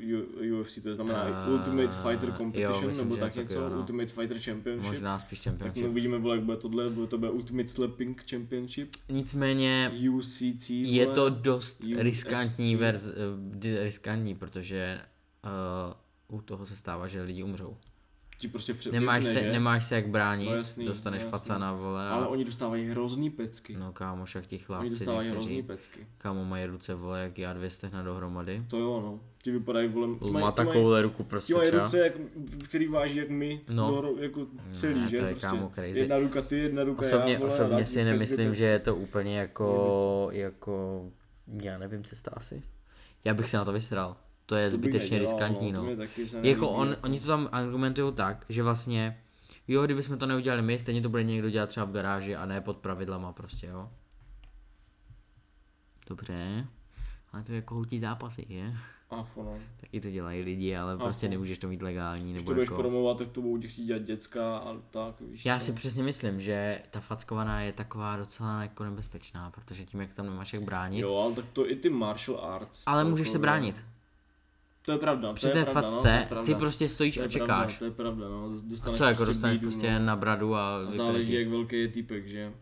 U, UFC? To znamená Eh, Ultimate Fighter jo, Competition, myslím, nebo tak něco no. Ultimate Fighter Championship? Možná spíš Tak my championship. uvidíme, vole, jak bude tohle, bude to bude Ultimate Slapping Championship, Nicméně UCC, je vole. to dost USC. riskantní verz, eh, riskantní, protože uh, u toho se stává, že lidi umřou. Ti prostě pře- Nemáš se, že? nemáš se jak bránit, No jasný, dostaneš no facana, vole, Ale a, oni dostávají hrozný pecky. no kámo, však ti oni chlapci dostávají hrozný někteří, pecky. kámo mají ruce, vole, jak já dvě stehna dohromady. To jo, no. Ti vypadají, vole, ti mají- Má ti mají- takovouhle ruku Ti prostě mají třeba. ruce, jak, který váží jak my, No. no. jako celý, Ne, že? to je, prostě kámo, crazy. Jedna ruka ty, jedna ruka Osobně, já, vole, osobně si nemyslím, že je to úplně jako, jako, já nevím, cesta asi. Já bych se na to vysral. To je To zbytečně nedělal, riskantní, no. se Jako on, jako. oni to tam argumentují tak, že vlastně, jo, kdybychom to neudělali my, stejně to bude někdo dělat třeba v garáži a ne pod pravidlama prostě, jo. Dobře, ale to je jako houtí zápasy, že? Afo, no. Taky to dělají lidi, ale prostě Afo. nemůžeš to mít legální, Když nebo to budeš jako... promovat, tak to budou ti chtít dělat děcka a tak, víš Já co? si přesně myslím, že ta fackovaná je taková docela jako nebezpečná, protože tím, jak tam nemáš jak bránit, Jo, ale tak to i ty martial arts. ale můžeš se celkově. bránit. To je pravda, Při to té je pravda, no, to facce je pravda. ty prostě stojíš to a čekáš. Pravda, to je pravda, no. A Dostaneš co jako prostě dostaneš bídu, prostě no. na bradu a, A záleží, vykrky. jak velký je týpek, že?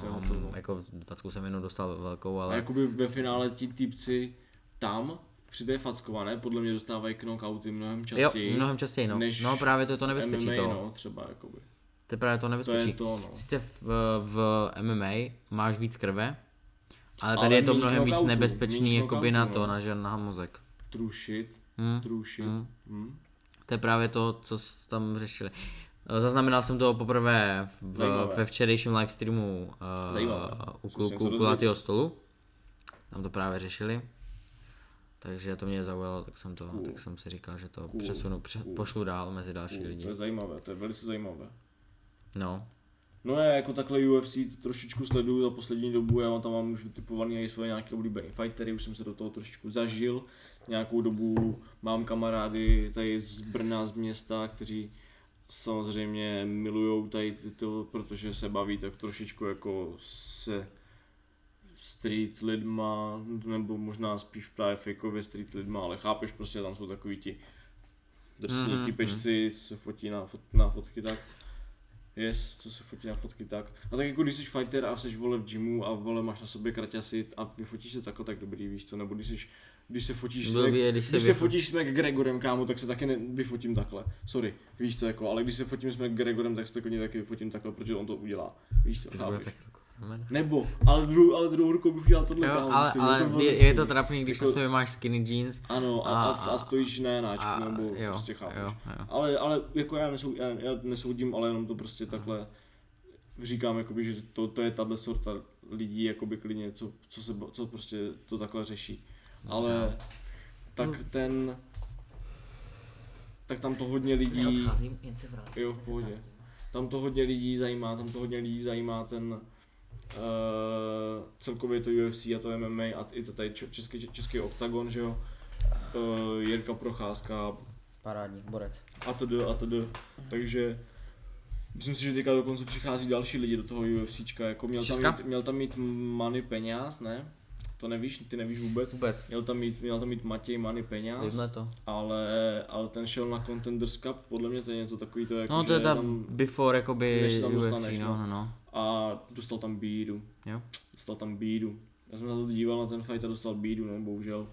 To No, to, no. jako facku jsem jednou dostal velkou, A ale jakoby ve finále ti týpci tam, při té fackované, podle mě dostávají knockouty mnohem jo, častěji. mnohem častěji, no. než No právě to je to nebezpečí MMA, toho. no, třeba, jakoby. To je právě to To nebezpečí. je to, no. Sice v, v MMA máš víc krve, ale tady Ale je to mnohem víc nebezpečný jakoby na knockoutů, to, no. na, na mozek. True shit, Hm. true shit. Mm. Hm. To je právě to, co tam řešili. Eh, Zaznamenal jsem to poprvé v, Zajímavé. ve včerejším livestreamu uh, Zajímavé. u kluku kulatého stolu. Tam to právě řešili. Takže to mě zaujalo, tak jsem to, Cool. tak jsem si říkal, že to Cool. přesunu, pře, Cool. pošlu dál mezi další Uh, lidi. to je zajímavé, to je velice zajímavé. No, No já jako takhle UFC trošičku sleduju za poslední dobu, já tam mám už vytipovaný i svoje nějaké oblíbené fightery, už jsem se do toho trošičku zažil. Nějakou dobu mám kamarády tady z Brna, z města, kteří samozřejmě milují tady tyto, protože se baví tak trošičku jako se street lidma, nebo možná spíš právě fakeově street lidma, ale chápeš, prostě tam jsou takový ti drsní Mhm, typečci, co se fotí na, fot, na fotky tak. Yes, co se fotí na fotky tak. A tak jako když jsi fighter a jsi vole v gymu a vole máš na sobě kraťasy a vyfotíš se takhle, tak dobrý, víš co, nebo když jsi, když se fotíš s Mac- když se když se fotíš s McGregorem, kámo, tak se taky ne, vyfotím takhle. Sorry, víš co, jako, ale když se fotím s McGregorem, tak se taky taky vyfotím takle, protože on to udělá. Víš co, chápeš? Nebo, ale, druhou, ale druhou rukou bych udělal tohle, Jo, kámo, ale, myslím, ale to je, je to trapný, když Jako- na sobě máš skinny jeans Ano, a, a, a- a, stojíš na jenáčku, a nebo jo, prostě chápeš. jo, jo. Ale, ale jako já, nesou, já, já nesoudím, ale jenom to prostě takhle říkám, jakoby, že to, to je tahle sorta lidí, jakoby klidně, co, co, se, co prostě to takhle řeší. Ale tak ten, tak tam to hodně lidí, Neodcházím, jen se vrátím. jo v pohodě, tam to hodně lidí zajímá, tam to hodně lidí zajímá ten uh, celkově to UFC a to MMA a i to tady český, český oktagon, že jo, uh, Jirka Procházka, Parádní, borec. a td. a td. Takže myslím si, že teďka dokonce přichází další lidi do toho UFCčka, jako měl tam mít, měl tam mít money peněz, ne? To nevíš, ty nevíš vůbec. Vůbec. Měl tam mít, měl tam mít Matěj Many Peňáz, Víme to. ale, ale ten šel na Contenders Cup, podle mě to je něco takový to jako, No to je tam before jakoby než tam UFC, dostaneš, no, no. no, no. A dostal tam bídu. Jo. Dostal tam bídu. Já jsem se na to díval na ten fight a dostal bídu, no bohužel.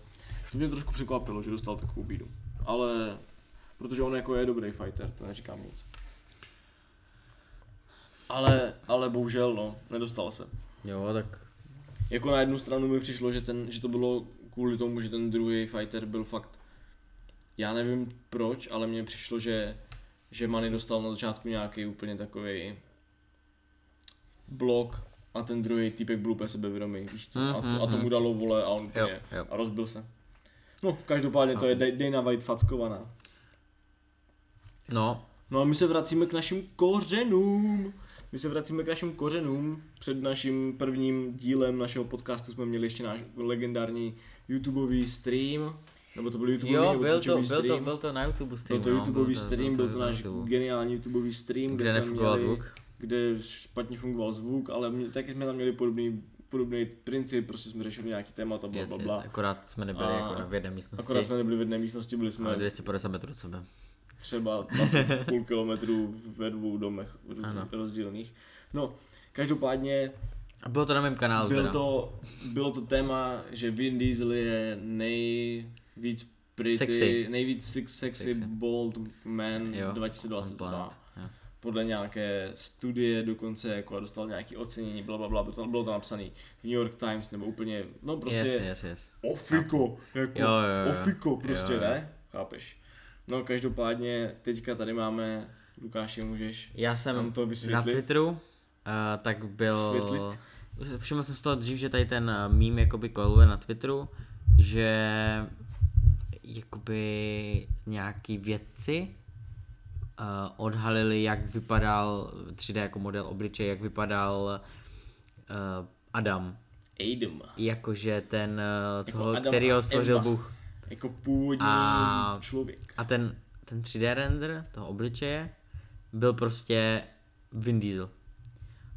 To mě trošku překvapilo, že dostal takovou bídu. Ale protože on jako je dobrý fighter, to neříkám nic. Ale, ale bohužel no, nedostal se. Jo, tak Jako na jednu stranu mi přišlo, že, ten, že to bylo kvůli tomu, že ten druhý fighter byl fakt, já nevím proč, ale mně přišlo, že, že Manny dostal na začátku nějaký úplně takový blok a ten druhý týpek byl úplně sebevědomý, víš co, a, to, a to mu dalo vole a on Jo, jo. a rozbil se. No, každopádně to je Dana White fackovaná. no, No a my se vracíme k našim kořenům. My se vracíme k našim kořenům. Před naším prvním dílem našeho podcastu jsme měli ještě náš legendární YouTubeový stream. Nebo to byl YouTubeový jo, nebo byl to, byl to, stream. byl to na YouTube stream, byl to no, YouTubeový stream, byl to na náš YouTube. geniální YouTubeový stream, kde jsme nefungoval měli, zvuk. Kde špatně fungoval zvuk, ale mě, taky jsme tam měli podobný, podobný princip, prostě jsme řešili nějaký témata, bla, Yes, bla, yes, bla. akorát jsme nebyli A- jako v jedné místnosti, Akorát jsme nebyli v jedné místnosti, byli jsme ale 250 metrů od sebe. třeba asi půl kilometru ve dvou domech Ano. rozdílných. No, každopádně A bylo to na mém kanálu byl teda. to, bylo to téma, že Vin Diesel je nejvíc pretty, Sexy. nejvíc sexy, Sexy. bold man Jo, 2022. Podle nějaké studie dokonce jako dostal nějaké ocenění, bla, bla, bla, bylo to, bylo to napsané v New York Times nebo úplně, no prostě Yes, yes, yes. ofiko, jako Jo, jo, jo. ofiko prostě, Jo, jo. ne? Chápeš? No každopádně teďka tady máme, Lukáši, můžeš Já jsem to na vysvětlit? Twitteru, uh, tak byl... Vysvětlit? Všiml jsem z toho dřív, že tady ten uh, meme jakoby koluje na Twitteru, že jakoby nějaký vědci odhalili, jak vypadal 3D jako model obličeje, jak vypadal uh, Adam. Adam. Jakože ten, uh, Jako toho, Adam který ho stvořil Eva. Bůh. Jako původní A- člověk. A ten, ten 3D render toho obličeje byl prostě Vin Diesel.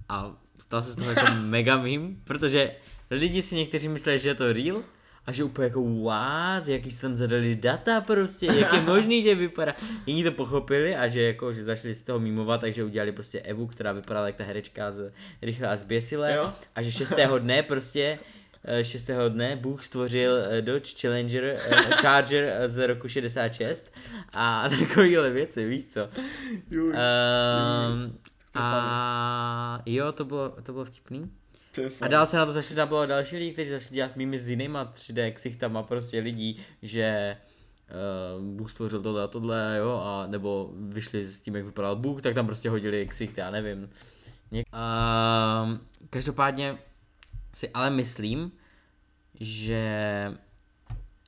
A stal se z toho jako mega meme, protože lidi si někteří mysleli, že je to real a že úplně jako what, jaký se tam zadali data prostě, jak je možný, že vypadá. Jiní to pochopili a že jako, že začali z toho mimovat, takže udělali prostě Evu, která vypadala jak ta herečka z Rychle a zběsile Jo. a že šestého dne prostě eh, šestého dne Bůh stvořil eh, Dodge Challenger eh, Charger eh, z roku 66 a takovýhle věci, víš co. Jo, Um, a jo, to bylo, to bylo vtipný. A dál se na to začali dávat další lidi, kteří začali dělat mými s jinýma 3D ksichtama prostě lidí, že uh, Bůh stvořil tohle a tohle, jo, a nebo vyšli s tím, jak vypadal Bůh, tak tam prostě hodili ksichty, já nevím. Něk- uh, každopádně si ale myslím, že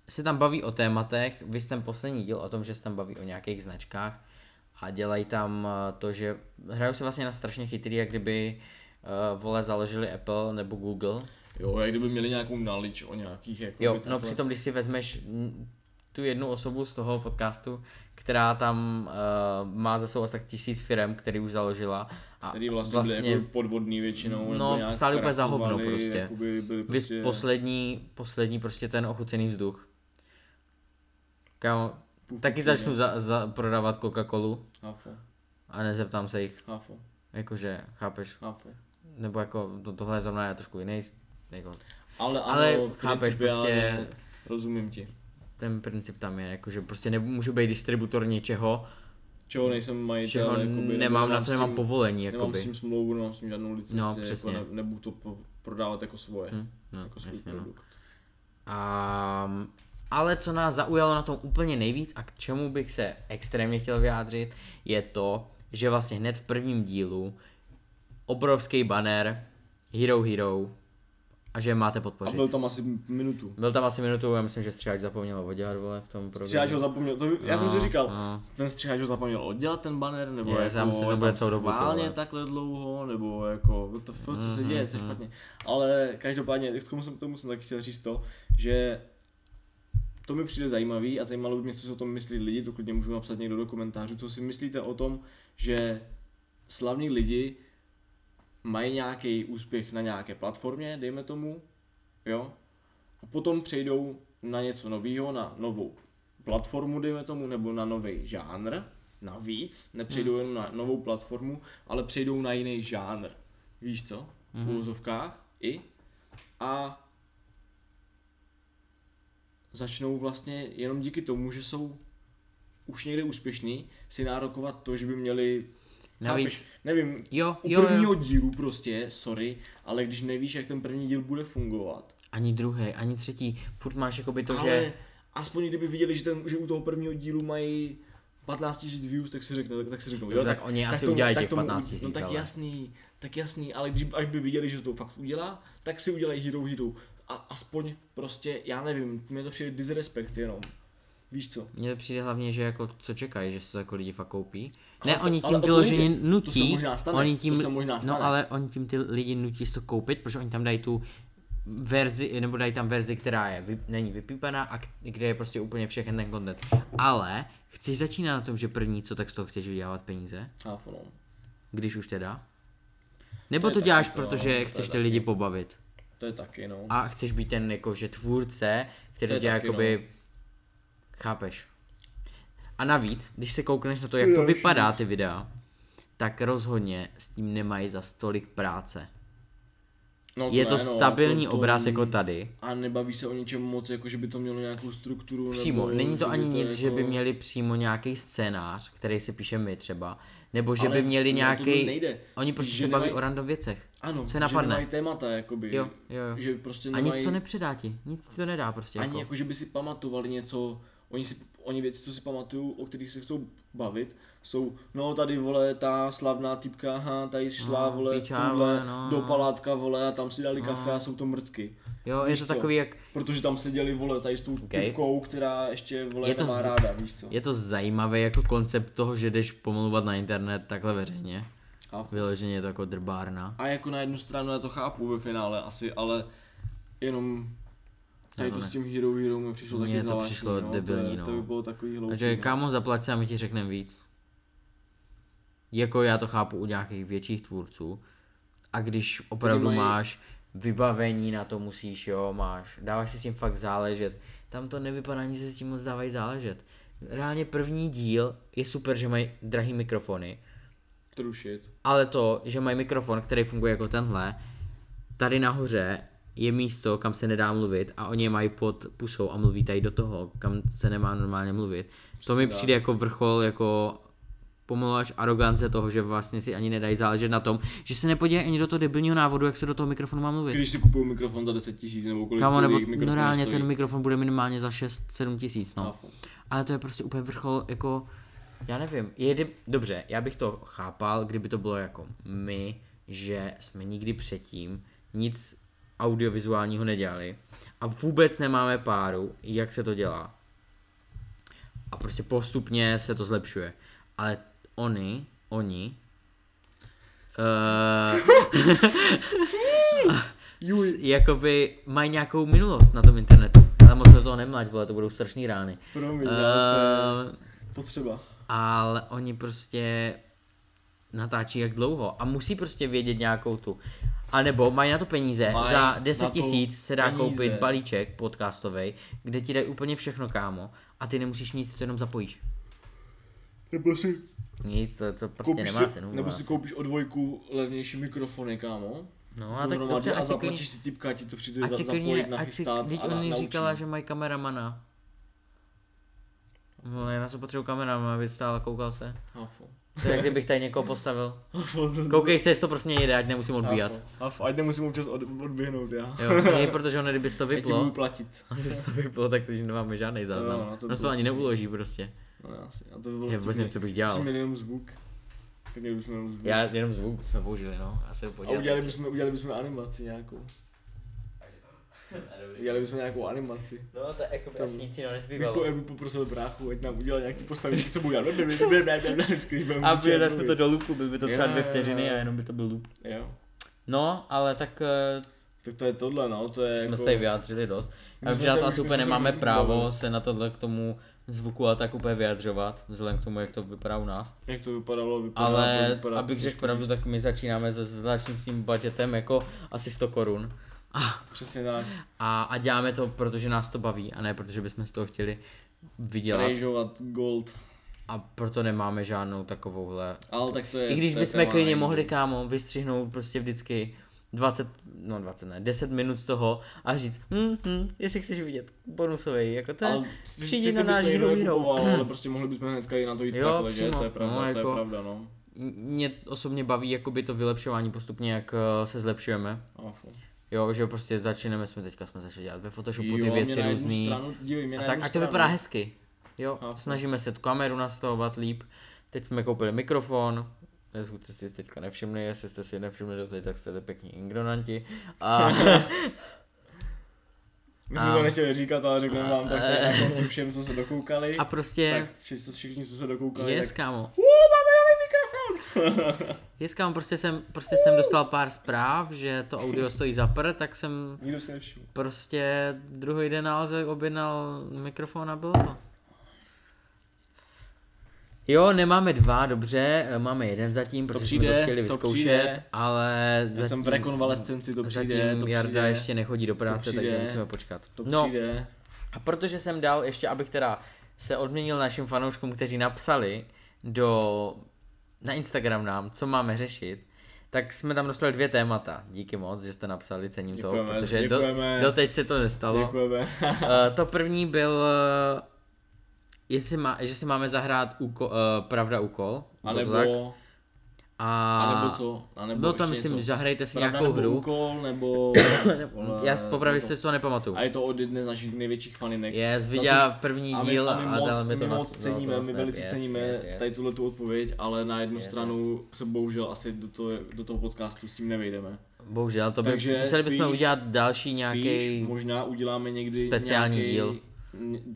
se tam baví o tématech, vy jste ten poslední díl o tom, že se tam baví o nějakých značkách a dělají tam eh, to, že hrajou se vlastně na strašně chytrý, jak kdyby uh, vole založili Apple nebo Google. Jo, jak kdyby měli nějakou knowledge o nějakých jako Jo, no takhle- přitom, když si vezmeš tu jednu osobu z toho podcastu, která tam uh, má za sebou asi tak tisíc firm, který už založila. A který vlastně, vlastně byly jako podvodný většinou, No, nebo psali úplně za hovno prostě. Jakoby byli Vys prostě poslední, poslední prostě ten ochucený vzduch. Kámo, taky začnu za, za prodávat Coca-Colu Háfo, a nezeptám se jich, háfo, jakože, chápeš? háfo. Nebo jako, to, tohle je zrovna je trošku jiný, jako, Ale, Ale ano, chápeš, principiálně prostě- rozumím ti. ten princip tam je, jakože prostě nemůžu být distributor něčeho, Čeho nejsem majitel, čeho jakoby, nemám, na co nemám povolení, Nemám s jakoby. tím smlouvu, nemám s tím žádnou licenci, No, jako přesně. ne, nebudu to po, prodávat jako svoje, Hm, no, jako svůj jasně, no. produkt. A, ale co nás zaujalo na tom úplně nejvíc a k čemu bych se extrémně chtěl vyjádřit, je to, že vlastně hned v prvním dílu obrovský banner Hero Hero a že máte A podpořit. byl tam asi minutu. Byl tam asi minutu, já myslím, že stříhač zapomněl oddělat vole v tom programu. Střihač ho zapomněl, to, já jsem No, si říkal, no. ten střihač ho zapomněl oddělat ten banner, nebo Je, já jako myslím, že to bude celou dobu to, takhle dlouho, nebo jako, what the fuck, co se děje, co je Mhm, špatně. Ale každopádně, k tomu jsem, tomu jsem taky chtěl říct to, že to mi přijde zajímavý a zajímalo by mě, co si o tom myslí lidi, to klidně můžu napsat někdo do komentářů, co si myslíte o tom, že slavní lidi mají nějaký úspěch na nějaké platformě, dejme tomu, jo, a potom přejdou na něco nového, na novou platformu, dejme tomu, nebo na nový žánr, navíc, nepřejdou Hmm. jenom na novou platformu, ale přejdou na jiný žánr. Víš co? V úvozovkách i. A začnou vlastně jenom díky tomu, že jsou už někde úspěšní, si nárokovat to, že by měli Navíc- chápeš, nevím, Jo, u jo, prvního jo. dílu prostě, sorry, ale když nevíš, jak ten první díl bude fungovat, Ani druhý, ani třetí. Furt máš jakoby to, ale že... aspoň kdyby viděli, že, ten, že u toho prvního dílu mají 15 000 views, tak si řekne, tak, tak si řeknou, Jo, tak oni asi udělají těch 15 000, No tak ale- jasný, tak jasný, ale když, až by viděli, že to fakt udělá, tak si udělají Hero Hero. A aspoň prostě, já nevím, mě to přijde disrespekt jenom. Víš co? Mně to přijde hlavně, že jako co čekají, že se to jako lidi fakt koupí. Ale Ne, to- oni ale tím to vyloženě nejde. To se nutí, možná stane, oni to tím, se možná stane. no ale oni tím ty lidi nutí to koupit, protože oni tam dají tu verzi, nebo dají tam verzi, která je, vy, není vypípaná a kde je prostě úplně všechen ten content. Ale chceš začínat na tom, že první co, tak z toho chceš vydělávat peníze, no. když už teda? Nebo To to, děláš, taky to, protože to chceš ty taky. lidi pobavit. To je taky, no. A chceš být ten jakože tvůrce, který To to dělá taky, jakoby, chápeš. A navíc, když se koukneš na to, jak to vypadá ty videa, tak rozhodně s tím nemají za stolik práce. no Je to ne, no, stabilní to- to- obraz jako tady. A nebaví se o ničem moc, jako že by to mělo nějakou strukturu. Přímo, nebo není to že ani nic, jako... že by měli přímo nějaký scénář, který si píše my třeba, nebo že Ale by měli nějaký, nejde. oni Spíš, prostě že se baví o random věcech. Ano, co že napadne. nemají témata, jakoby. Jo, jo, jo. Že prostě A nemají... nic to nepředá ti, nic ti to nedá prostě Ani jako. jako, že by si pamatovali něco, oni, si, oni věci, co si pamatují, o kterých se chcou bavit, jsou, no tady vole, ta slavná typka, aha, tady šla, No, vole, piča, tuhle, no, do palátka, vole, a tam si dali No. kafe a jsou to mrtky. Jo, je víš to co? takový jak, Protože tam seděli, vole, tady s tou Okay. typkou, která ještě, vole, Je to nemá z- ráda, víš co. je to zajímavý jako koncept toho, že jdeš pomluvat na internet takhle veřejně. A, Vyloženě je to jako drbárna. a jako na jednu stranu já to chápu ve finále asi, ale jenom tady to s tím Hero Hero mi přišlo Mně taky to zvláštní, přišlo no, debilní, to, je, no. to by bylo takový hloupý. Takže no. kámo, zaplať a my ti řekneme víc. Jako já to chápu u nějakých větších tvůrců. A když opravdu mají- máš vybavení na to musíš, jo, máš, dáváš si s tím fakt záležet. Tam to nevypadá, ani se s tím moc dávají záležet. Reálně první díl je super, že mají drahý mikrofony, Trušit. ale to, že mají mikrofon, který funguje jako tenhle, tady nahoře je místo, kam se nedá mluvit a oni je mají pod pusou a mluví tady do toho, kam se nemá normálně mluvit. To mi přijde jako vrchol, jako pomalu až arogance toho, že vlastně si ani nedají záležet na tom, že se nepodívají ani do toho debilního návodu, jak se do toho mikrofonu má mluvit. Když si kupuju mikrofon za 10 tisíc nebo kolik Kámo, nebo mikrofon no reálně stojí. ten mikrofon bude minimálně za 6-7 tisíc, no. Ale to je prostě úplně vrchol, jako, já nevím, jedy, dobře, já bych to chápal, kdyby to bylo jako my, že jsme nikdy předtím nic audiovizuálního nedělali a vůbec nemáme páru, jak se to dělá. A prostě postupně se to zlepšuje. Ale oni, oni, uh, jakoby mají nějakou minulost na tom internetu. Ale moc do toho nemlať, vole, to budou strašný rány. Promiň, ale to Uh, potřeba. ale oni prostě natáčí jak dlouho a musí prostě vědět nějakou tu. A nebo mají na to peníze, Mají za na 10 to tisíc se dá peníze. koupit balíček podcastový, kde ti dají úplně všechno, kámo, a ty nemusíš nic, ty to jenom zapojíš. Nebo si Nic, to, to prostě koupíš nemá si, cenu. nebo vole. si koupíš o dvojku levnější mikrofony, kámo. No a tak dobře, a si klidně, zaplatíš si typka, ti to přijde za, si zapojit, si, nachystát teď a na, naučí. říkala, že mají kameramana. Vole, já na co potřebuji kameramana, aby stál a koukal se. Hafo. To je, jak kdybych tady někoho postavil. Koukej se, jestli to prostě nejde, ať nemusím odbíhat. Hafo, ať nemusím občas od, odběhnout, já. Jo, nej, protože ono, kdyby to Já ti budu vyplo, platit. kdyby to vyplo, tak teď nemáme žádný záznam. jo, no, to No se to ani neuloží prostě. No jasně, a to by bylo Já vůbec nevím, co bych dělal. Jsme jenom zvuk. Tak jenom zvuk. Já jenom zvuk jsme použili, no. Asi A udělali bychom, udělali bychom animaci nějakou. Udělali bychom nějakou animaci. No, to je jako Jsem- jasnící, no, Bych nezbývalo. po Ebu poprosil bráchu, ať nám udělal nějaký postavení, co bude dělat. A vyjeli jsme to do loopu, by to třeba dvě vteřiny a jenom by to byl loop. Jo. No, ale tak eh, Tak to je tohle, no, to je jsme jako... se tady vyjádřili dost. A že na to asi úplně nemáme už právo se na tohle k tomu zvuku a tak úplně vyjadřovat, vzhledem k tomu, jak to vypadá u nás. Jak to vypadalo, vypadá, Ale vypadá abych řekl pravdu, tak my začínáme se začátečním budgetem jako asi 100 korun. Přesně tak. A, a děláme to, protože nás to baví a ne protože bychom z toho chtěli vydělat. Rejžovat gold. A proto nemáme žádnou takovouhle. Ale tak to je... I když to je bychom klidně mohli, kámo, vystřihnout prostě vždycky 20, no 20 ne, 10 minut z toho a říct, hm, hm, jestli chceš vidět bonusový, jako to je, Ale přijdi na náš nekupoval, ale prostě mohli bychom hnedka i na to jít Jo, takhle, že? přímo. To je pravda, No, to je jako- pravda, no. mě osobně baví jakoby to vylepšování postupně, jak eh, se zlepšujeme. A fu. Jo, že prostě začínáme, jsme teďka jsme začali dělat ve Photoshopu ty Jo, věci různý. A tak, ať to vypadá hezky. Jo, Chápu. snažíme se tu kameru nastavovat líp. Teď jsme koupili mikrofon, jestli jste si teďka nevšimli, jestli jste si nevšimli doteď, tak jste pěkní ignoranti. A, My jsme A- to nechtěli říkat, ale řekneme vám tak a- konci všem, co se dokoukali. a prostě, Tak všichni, co se dokoukali, yes, tak... kámo. Mikrofon! Yes, prostě jsem, prostě jsem dostal pár zpráv, že to audio stojí za prd, tak jsem Nikdo si nevšiml. prostě druhý den na Alze objednal mikrofon a bylo to. Jo, nemáme dva, dobře, máme jeden zatím, protože jsme přijde, to chtěli to vyzkoušet, přijde. ale Já jsem v rekonvalescenci, to přijde, zatím to Jarda přijde. ještě nechodí do práce, přijde. takže musíme počkat. To no, přijde. a protože jsem dal, ještě abych teda se odměnil našim fanouškům, kteří napsali do, na Instagram nám, co máme řešit, tak jsme tam dostali dvě témata. Díky moc, že jste napsali, cením Děkujeme, to, protože do, doteď se to nestalo. Děkujeme. Uh, to první byl, uh, jestli má, že si máme zahrát úko, uh, pravda úkol. A to tak? A, a nebo co? A nebo Bylo tam, myslím, něco? zahrajte si Pravda nějakou nebo hru. úkol, nebo... Já nebo- si to nepamatuju. A je to od jedné z našich největších faninek. Yes, což- první a my, díl a my a moc, dal mi to my na moc no, ceníme, to my snap, velice yes, ceníme yes, yes. tady tuhle tu odpověď, ale na jednu Yes, stranu se bohužel asi do toho, do toho podcastu s tím nevejdeme. Bohužel, to by, Takže museli bychom udělat další nějaký možná uděláme někdy speciální nějaký, díl.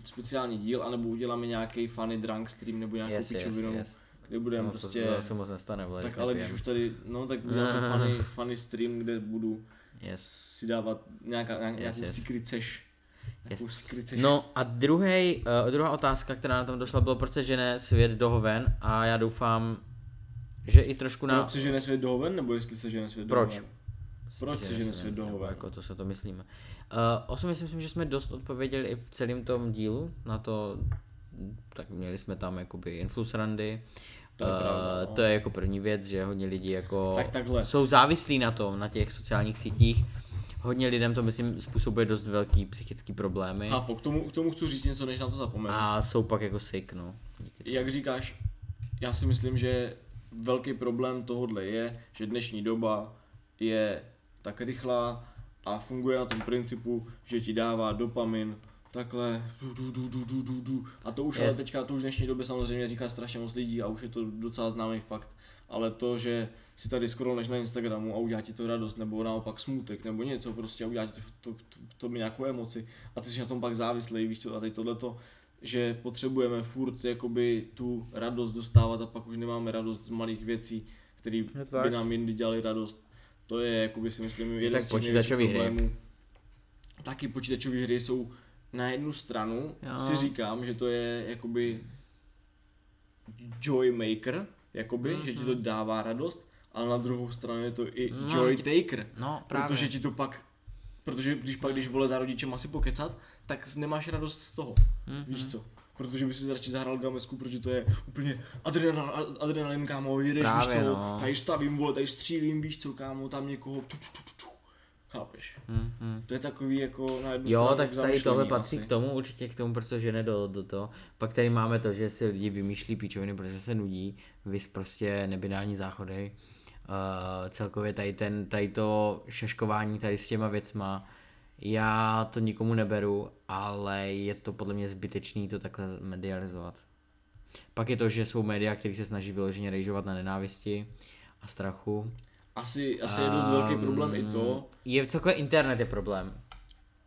speciální díl, anebo uděláme nějaký funny drunk stream nebo nějakou yes, yes, pičovinu, yes. Kde budeme No, prostě... to, se moc nestane, vole, tak ale nepijem. když už tady, no tak uděláme funny, funny stream, kde budu Yes. si dávat nějaká, nějak, nějakou yes. secret seš. Nějakou secret seš. No a druhý, uh, druhá otázka, která na tom došla, bylo, proč se žene svět do hoven a já doufám, že i trošku na... Proč se žene svět do hoven, nebo jestli se žene svět Proč? hoven? Proč se žene svět do nebo hoven? Jako to se to myslíme. Uh, osobně si myslím, že jsme dost odpověděli i v celém tom dílu na to, tak měli jsme tam jakoby influencerandy, To je Eh, pravda, no. to je jako první věc, že hodně lidí jako Tak takhle. jsou závislí na tom, na těch sociálních sítích. Hodně lidem to myslím způsobuje dost velký psychický problémy Hafo, k tomu, k tomu chci říct něco, než na to zapomenu. a jsou pak jako sick, no. Jak říkáš, já si myslím, že velký problém tohohle je, že dnešní doba je tak rychlá a funguje na tom principu, že ti dává dopamin, takhle, du, du, du, du, du, du, du. a to už Yes. ale teďka, to už v dnešní době samozřejmě říká strašně moc lidí a už je to docela známý fakt, ale to, že si tady scrollneš na Instagramu a udělá ti to radost, nebo naopak smutek, nebo něco prostě a udělá ti to, to, to, to mi nějakou emoci a ty jsi na tom pak závislý, víš co, a teď tohleto, že potřebujeme furt jakoby tu radost dostávat a pak už nemáme radost z malých věcí, které by nám jindy dělali radost. To je jakoby si myslím jeden tak z těch hry. Taky počítačové hry jsou na jednu stranu, Jo. si říkám, že to je jakoby joy maker, jakoby, že ti to dává radost, ale na druhou stranu je to i No, joy taker, No, právě. protože ti to pak Protože když pak, když vole za rodičem asi pokecat, tak nemáš radost z toho. Mhm. Víš co? Protože by si radši zahrál gamesku, protože to je úplně adrenal, adrenalin, kámo, jedeš, Právě, víš co, no. tady stavím, vole, tady střílím, víš co, kámo, tam někoho, tu, tu, tu, tu, Chápeš? Mhm. To je takový jako na jednu Jo, tak tady tohle patří asi. k tomu, určitě k tomu, protože ne do, do toho. Pak tady máme to, že si lidi vymýšlí píčoviny, protože se nudí, vys prostě nebinární záchody. Uh, celkově tady, ten, tady to šaškování tady s těma věcma, já to nikomu neberu, ale je to podle mě zbytečný to takhle medializovat. Pak je to, že jsou média, které se snaží vyloženě rejžovat na nenávisti a strachu. Asi, asi je dost velký Um, problém i to, Je celkově internet je problém.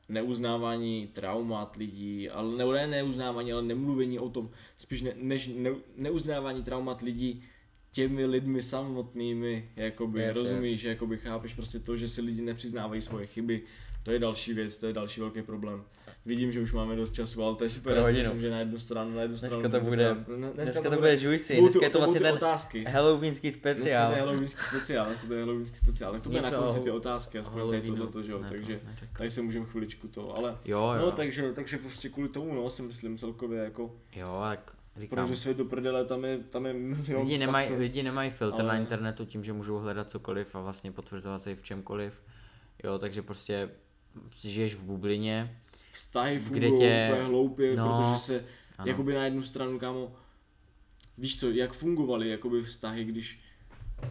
neuznávání traumat lidí, ale ne, ne neuznávání, ale nemluvení o tom, spíš ne, než ne, neuznávání traumat lidí těmi lidmi samotnými, jakoby, yes, rozumíš, yes. jakoby chápeš prostě to, že si lidi nepřiznávají svoje chyby, To je další věc, to je další velký problém. Vidím, že už máme dost času, ale to je super, já si myslím, že na jednu stranu, na jednu Dneska stranu. to bude- ne, Dneska to bude juicy, budou dneska je to vlastně ty ten otázky. halloweenský Dneska speciál. to je halloweenský speciál, dneska to je halloweenský speciál, tak to bude na konci ty otázky, aspoň tady tohleto, že jo, takže, tady se můžeme chviličku to, ale Jo, jo. No, takže, takže prostě kvůli tomu, no, si myslím celkově, jako, Jo, jak říkám. protože svět do prdele, tam je, tam je milion Lidi nemají, lidi nemají filtr Ale- na internetu tím, že můžou hledat cokoliv a vlastně potvrzovat se i v čemkoliv. Jo, takže prostě žiješ v bublině. Vztahy kde fungují tě- úplně hloupě, no, protože se, Ano. jakoby na jednu stranu, kámo, víš co, jak fungovaly jakoby vztahy, když,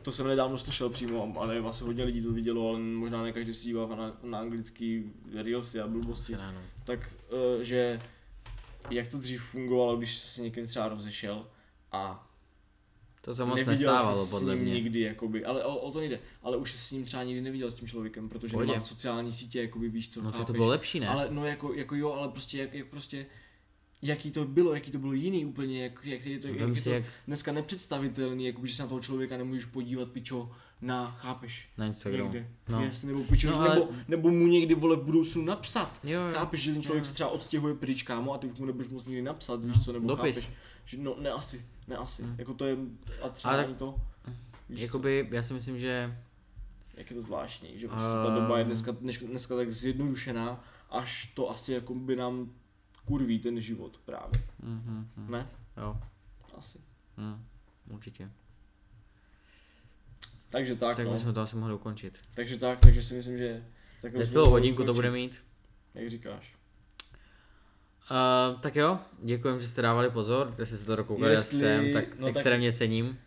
to jsem nedávno slyšel přímo, ale asi hodně lidí to vidělo, ale možná ne každý si dívá na, na anglický reelsy a blbosti, Asi ne, no. tak, eh, že jak to dřív fungovalo, když se s někým třeba rozešel a To se moc neviděl nestávalo, podle s ním mě. nikdy, jakoby, ale o, o, to nejde, ale už se s ním třeba nikdy neviděl s tím člověkem, protože Pohodě. nemá sociální sítě, jakoby víš co, No to, to chápeš? bylo lepší, ne? Ale no jako, jako jo, ale prostě jak, jak prostě jaký to bylo, jaký to bylo jiný úplně, jak, jak je to, jak Vem je si, to jak dneska nepředstavitelný, jako že se na toho člověka nemůžeš podívat, pičo, na, chápeš, na Instagramu. někde, No. no. jasně, nebo pičo, No, no, ale- nebo, nebo mu někdy vole v budoucnu napsat, Jo, jo. chápeš, že ten člověk Jo. se třeba odstěhuje pryč, kámo, a ty už mu nebudeš moc nikdy napsat, No, víš co, nebo dopis. chápeš, že no, ne asi, ne asi, Mm. jako to je, a třeba Ale ani to, víš co, Jakoby, já si myslím, že jak je to zvláštní, že prostě ta Ehm. doba je dneska, dneska, dneska tak zjednodušená, až to asi jako by nám kurví ten život právě, mhm, mhm. ne? jo, Asi. mhm, určitě. Takže tak, Tak no. bychom to asi mohli ukončit. Takže tak, takže si myslím, že mohli hodinku to ukončit. bude mít. Jak říkáš. Uh, tak jo, děkujem, že jste dávali pozor, že jste se to dokoukali Jestli- jsem, tak no tak- extrémně cením.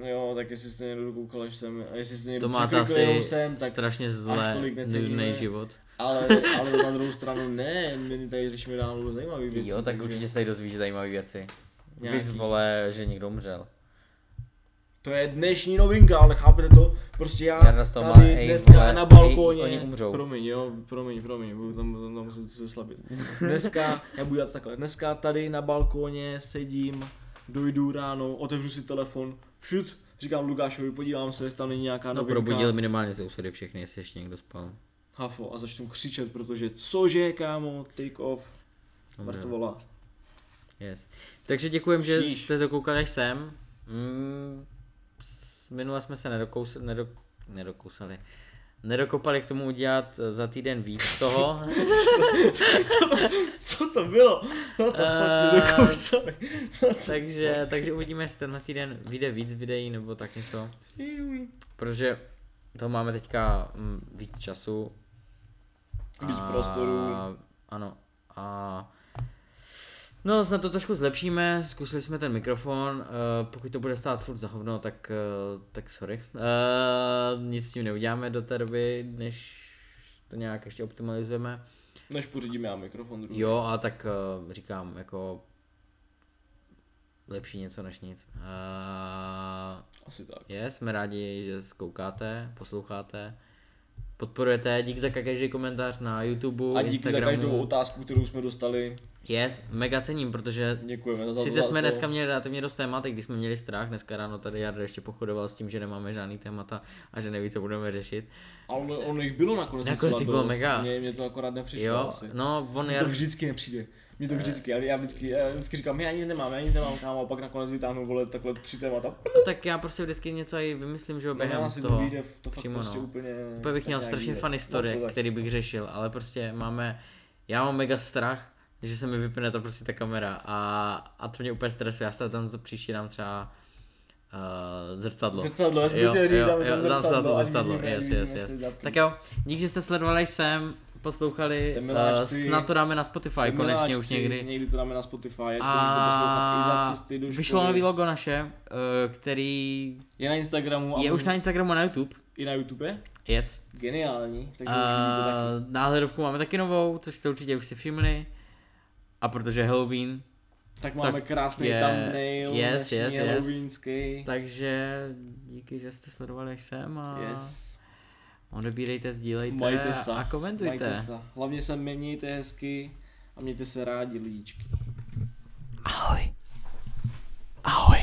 No jo, tak jestli jste někdo dokoukal až sem, a jestli jste někdo To máte asi sem, tak strašně zlé, nudný život. ale, ale na druhou stranu ne, my tady řešíme dál zajímavé věci. Jo, tak takže určitě se tady dozvíš zajímavé věci. Nějaký. Vys vole, že někdo umřel. To je dnešní novinka, ale chápete to? Prostě já má, tady ej, dneska na ej, balkóně, oni umřou. promiň, jo, promiň, promiň, budu tam, tam, tam muset se slabit. Dneska, já budu dělat takhle, dneska tady na balkóně sedím, dojdu ráno, otevřu si telefon, šut, říkám Lukášovi, podívám se, jestli tam není nějaká No novinka. probudil minimálně se usady všechny, jestli ještě někdo spal. Hafo a začnu křičet, protože cože kámo, take off, mrtvola. Yes. Takže děkujem, že jste dokoukali až sem. Mm, minule jsme se nedokous, nedok, nedokousali. Nedokopali k tomu udělat eh, za týden víc toho. Co to bylo? No to nedokousali. takže, takže uvidíme, jestli tenhle týden vyjde víc videí nebo tak něco. Protože toho máme teďka mm, víc času. Víc prostoru. Ano. A No, snad to trošku zlepšíme, zkusili jsme ten mikrofon, uh, pokud to bude stát furt za hovno, tak, uh, tak sorry. Uh, nic s tím neuděláme do té doby, než to nějak ještě optimalizujeme. Než pořídím já mikrofon druhý. Jo, a tak uh, říkám, jako lepší něco než nic. Uh, Asi tak. je, jsme rádi, že koukáte, posloucháte, podporujete, dík za každý komentář na YouTube, A díky za Instagramu. každou otázku, kterou jsme dostali. Yes, mega cením, protože Děkujeme za Sice za jsme to. dneska měli relativně dost témat, i když jsme měli strach, dneska ráno tady Jarda ještě pochodoval s tím, že nemáme žádný témata a že neví, co budeme řešit. Ale ono jich bylo nakonec Nakonec bylo dost. mega. Mně, mně to akorát nepřišlo Jo, asi. no on Jar... to vždycky nepřijde. Mně to vždycky, já, já vždycky, já vždycky říkám, já nic nemám, já nic nemám, kámo, a pak nakonec vytáhnu, vole, takhle tři témata. No, tak já prostě vždycky něco i vymyslím, že jo, No, během to toho. vyjde, to fakt přímo, prostě no. úplně... Úplně bych měl strašně fun No, historie, to tak. který bych řešil, ale prostě máme, já mám mega strach, že se mi vypne ta prostě ta kamera a, a to mě úplně stresuje, já se tam to příště dám třeba uh, zrcadlo. Zrcadlo, jsem Jo, to jo, to zrcadlo a zrcadlo, vidíme, yes, yes, yes. Tak jo, díky, že jste sledovali jsem, poslouchali, uh, snad to dáme na Spotify Jste konečně už miláčci, někdy. Někdy to dáme na Spotify, ať to můžete poslouchat i za cesty do školy. vyšlo nový logo naše, uh, který Je na Instagramu a je už na Instagramu a na YouTube. i na YouTube. Yes. Geniální, takže už. Uh, náhledovku máme taky novou, což jste určitě už si všimli. A protože Halloween, Tak máme tak krásný je- thumbnail, yes, yes, yes. takže díky, že jste sledovali až sem a Yes. Odebírejte, sdílejte majte se. a komentujte. Majte se. Hlavně se měníte mějte hezky a mějte se rádi, lidičky. Ahoj. Ahoj.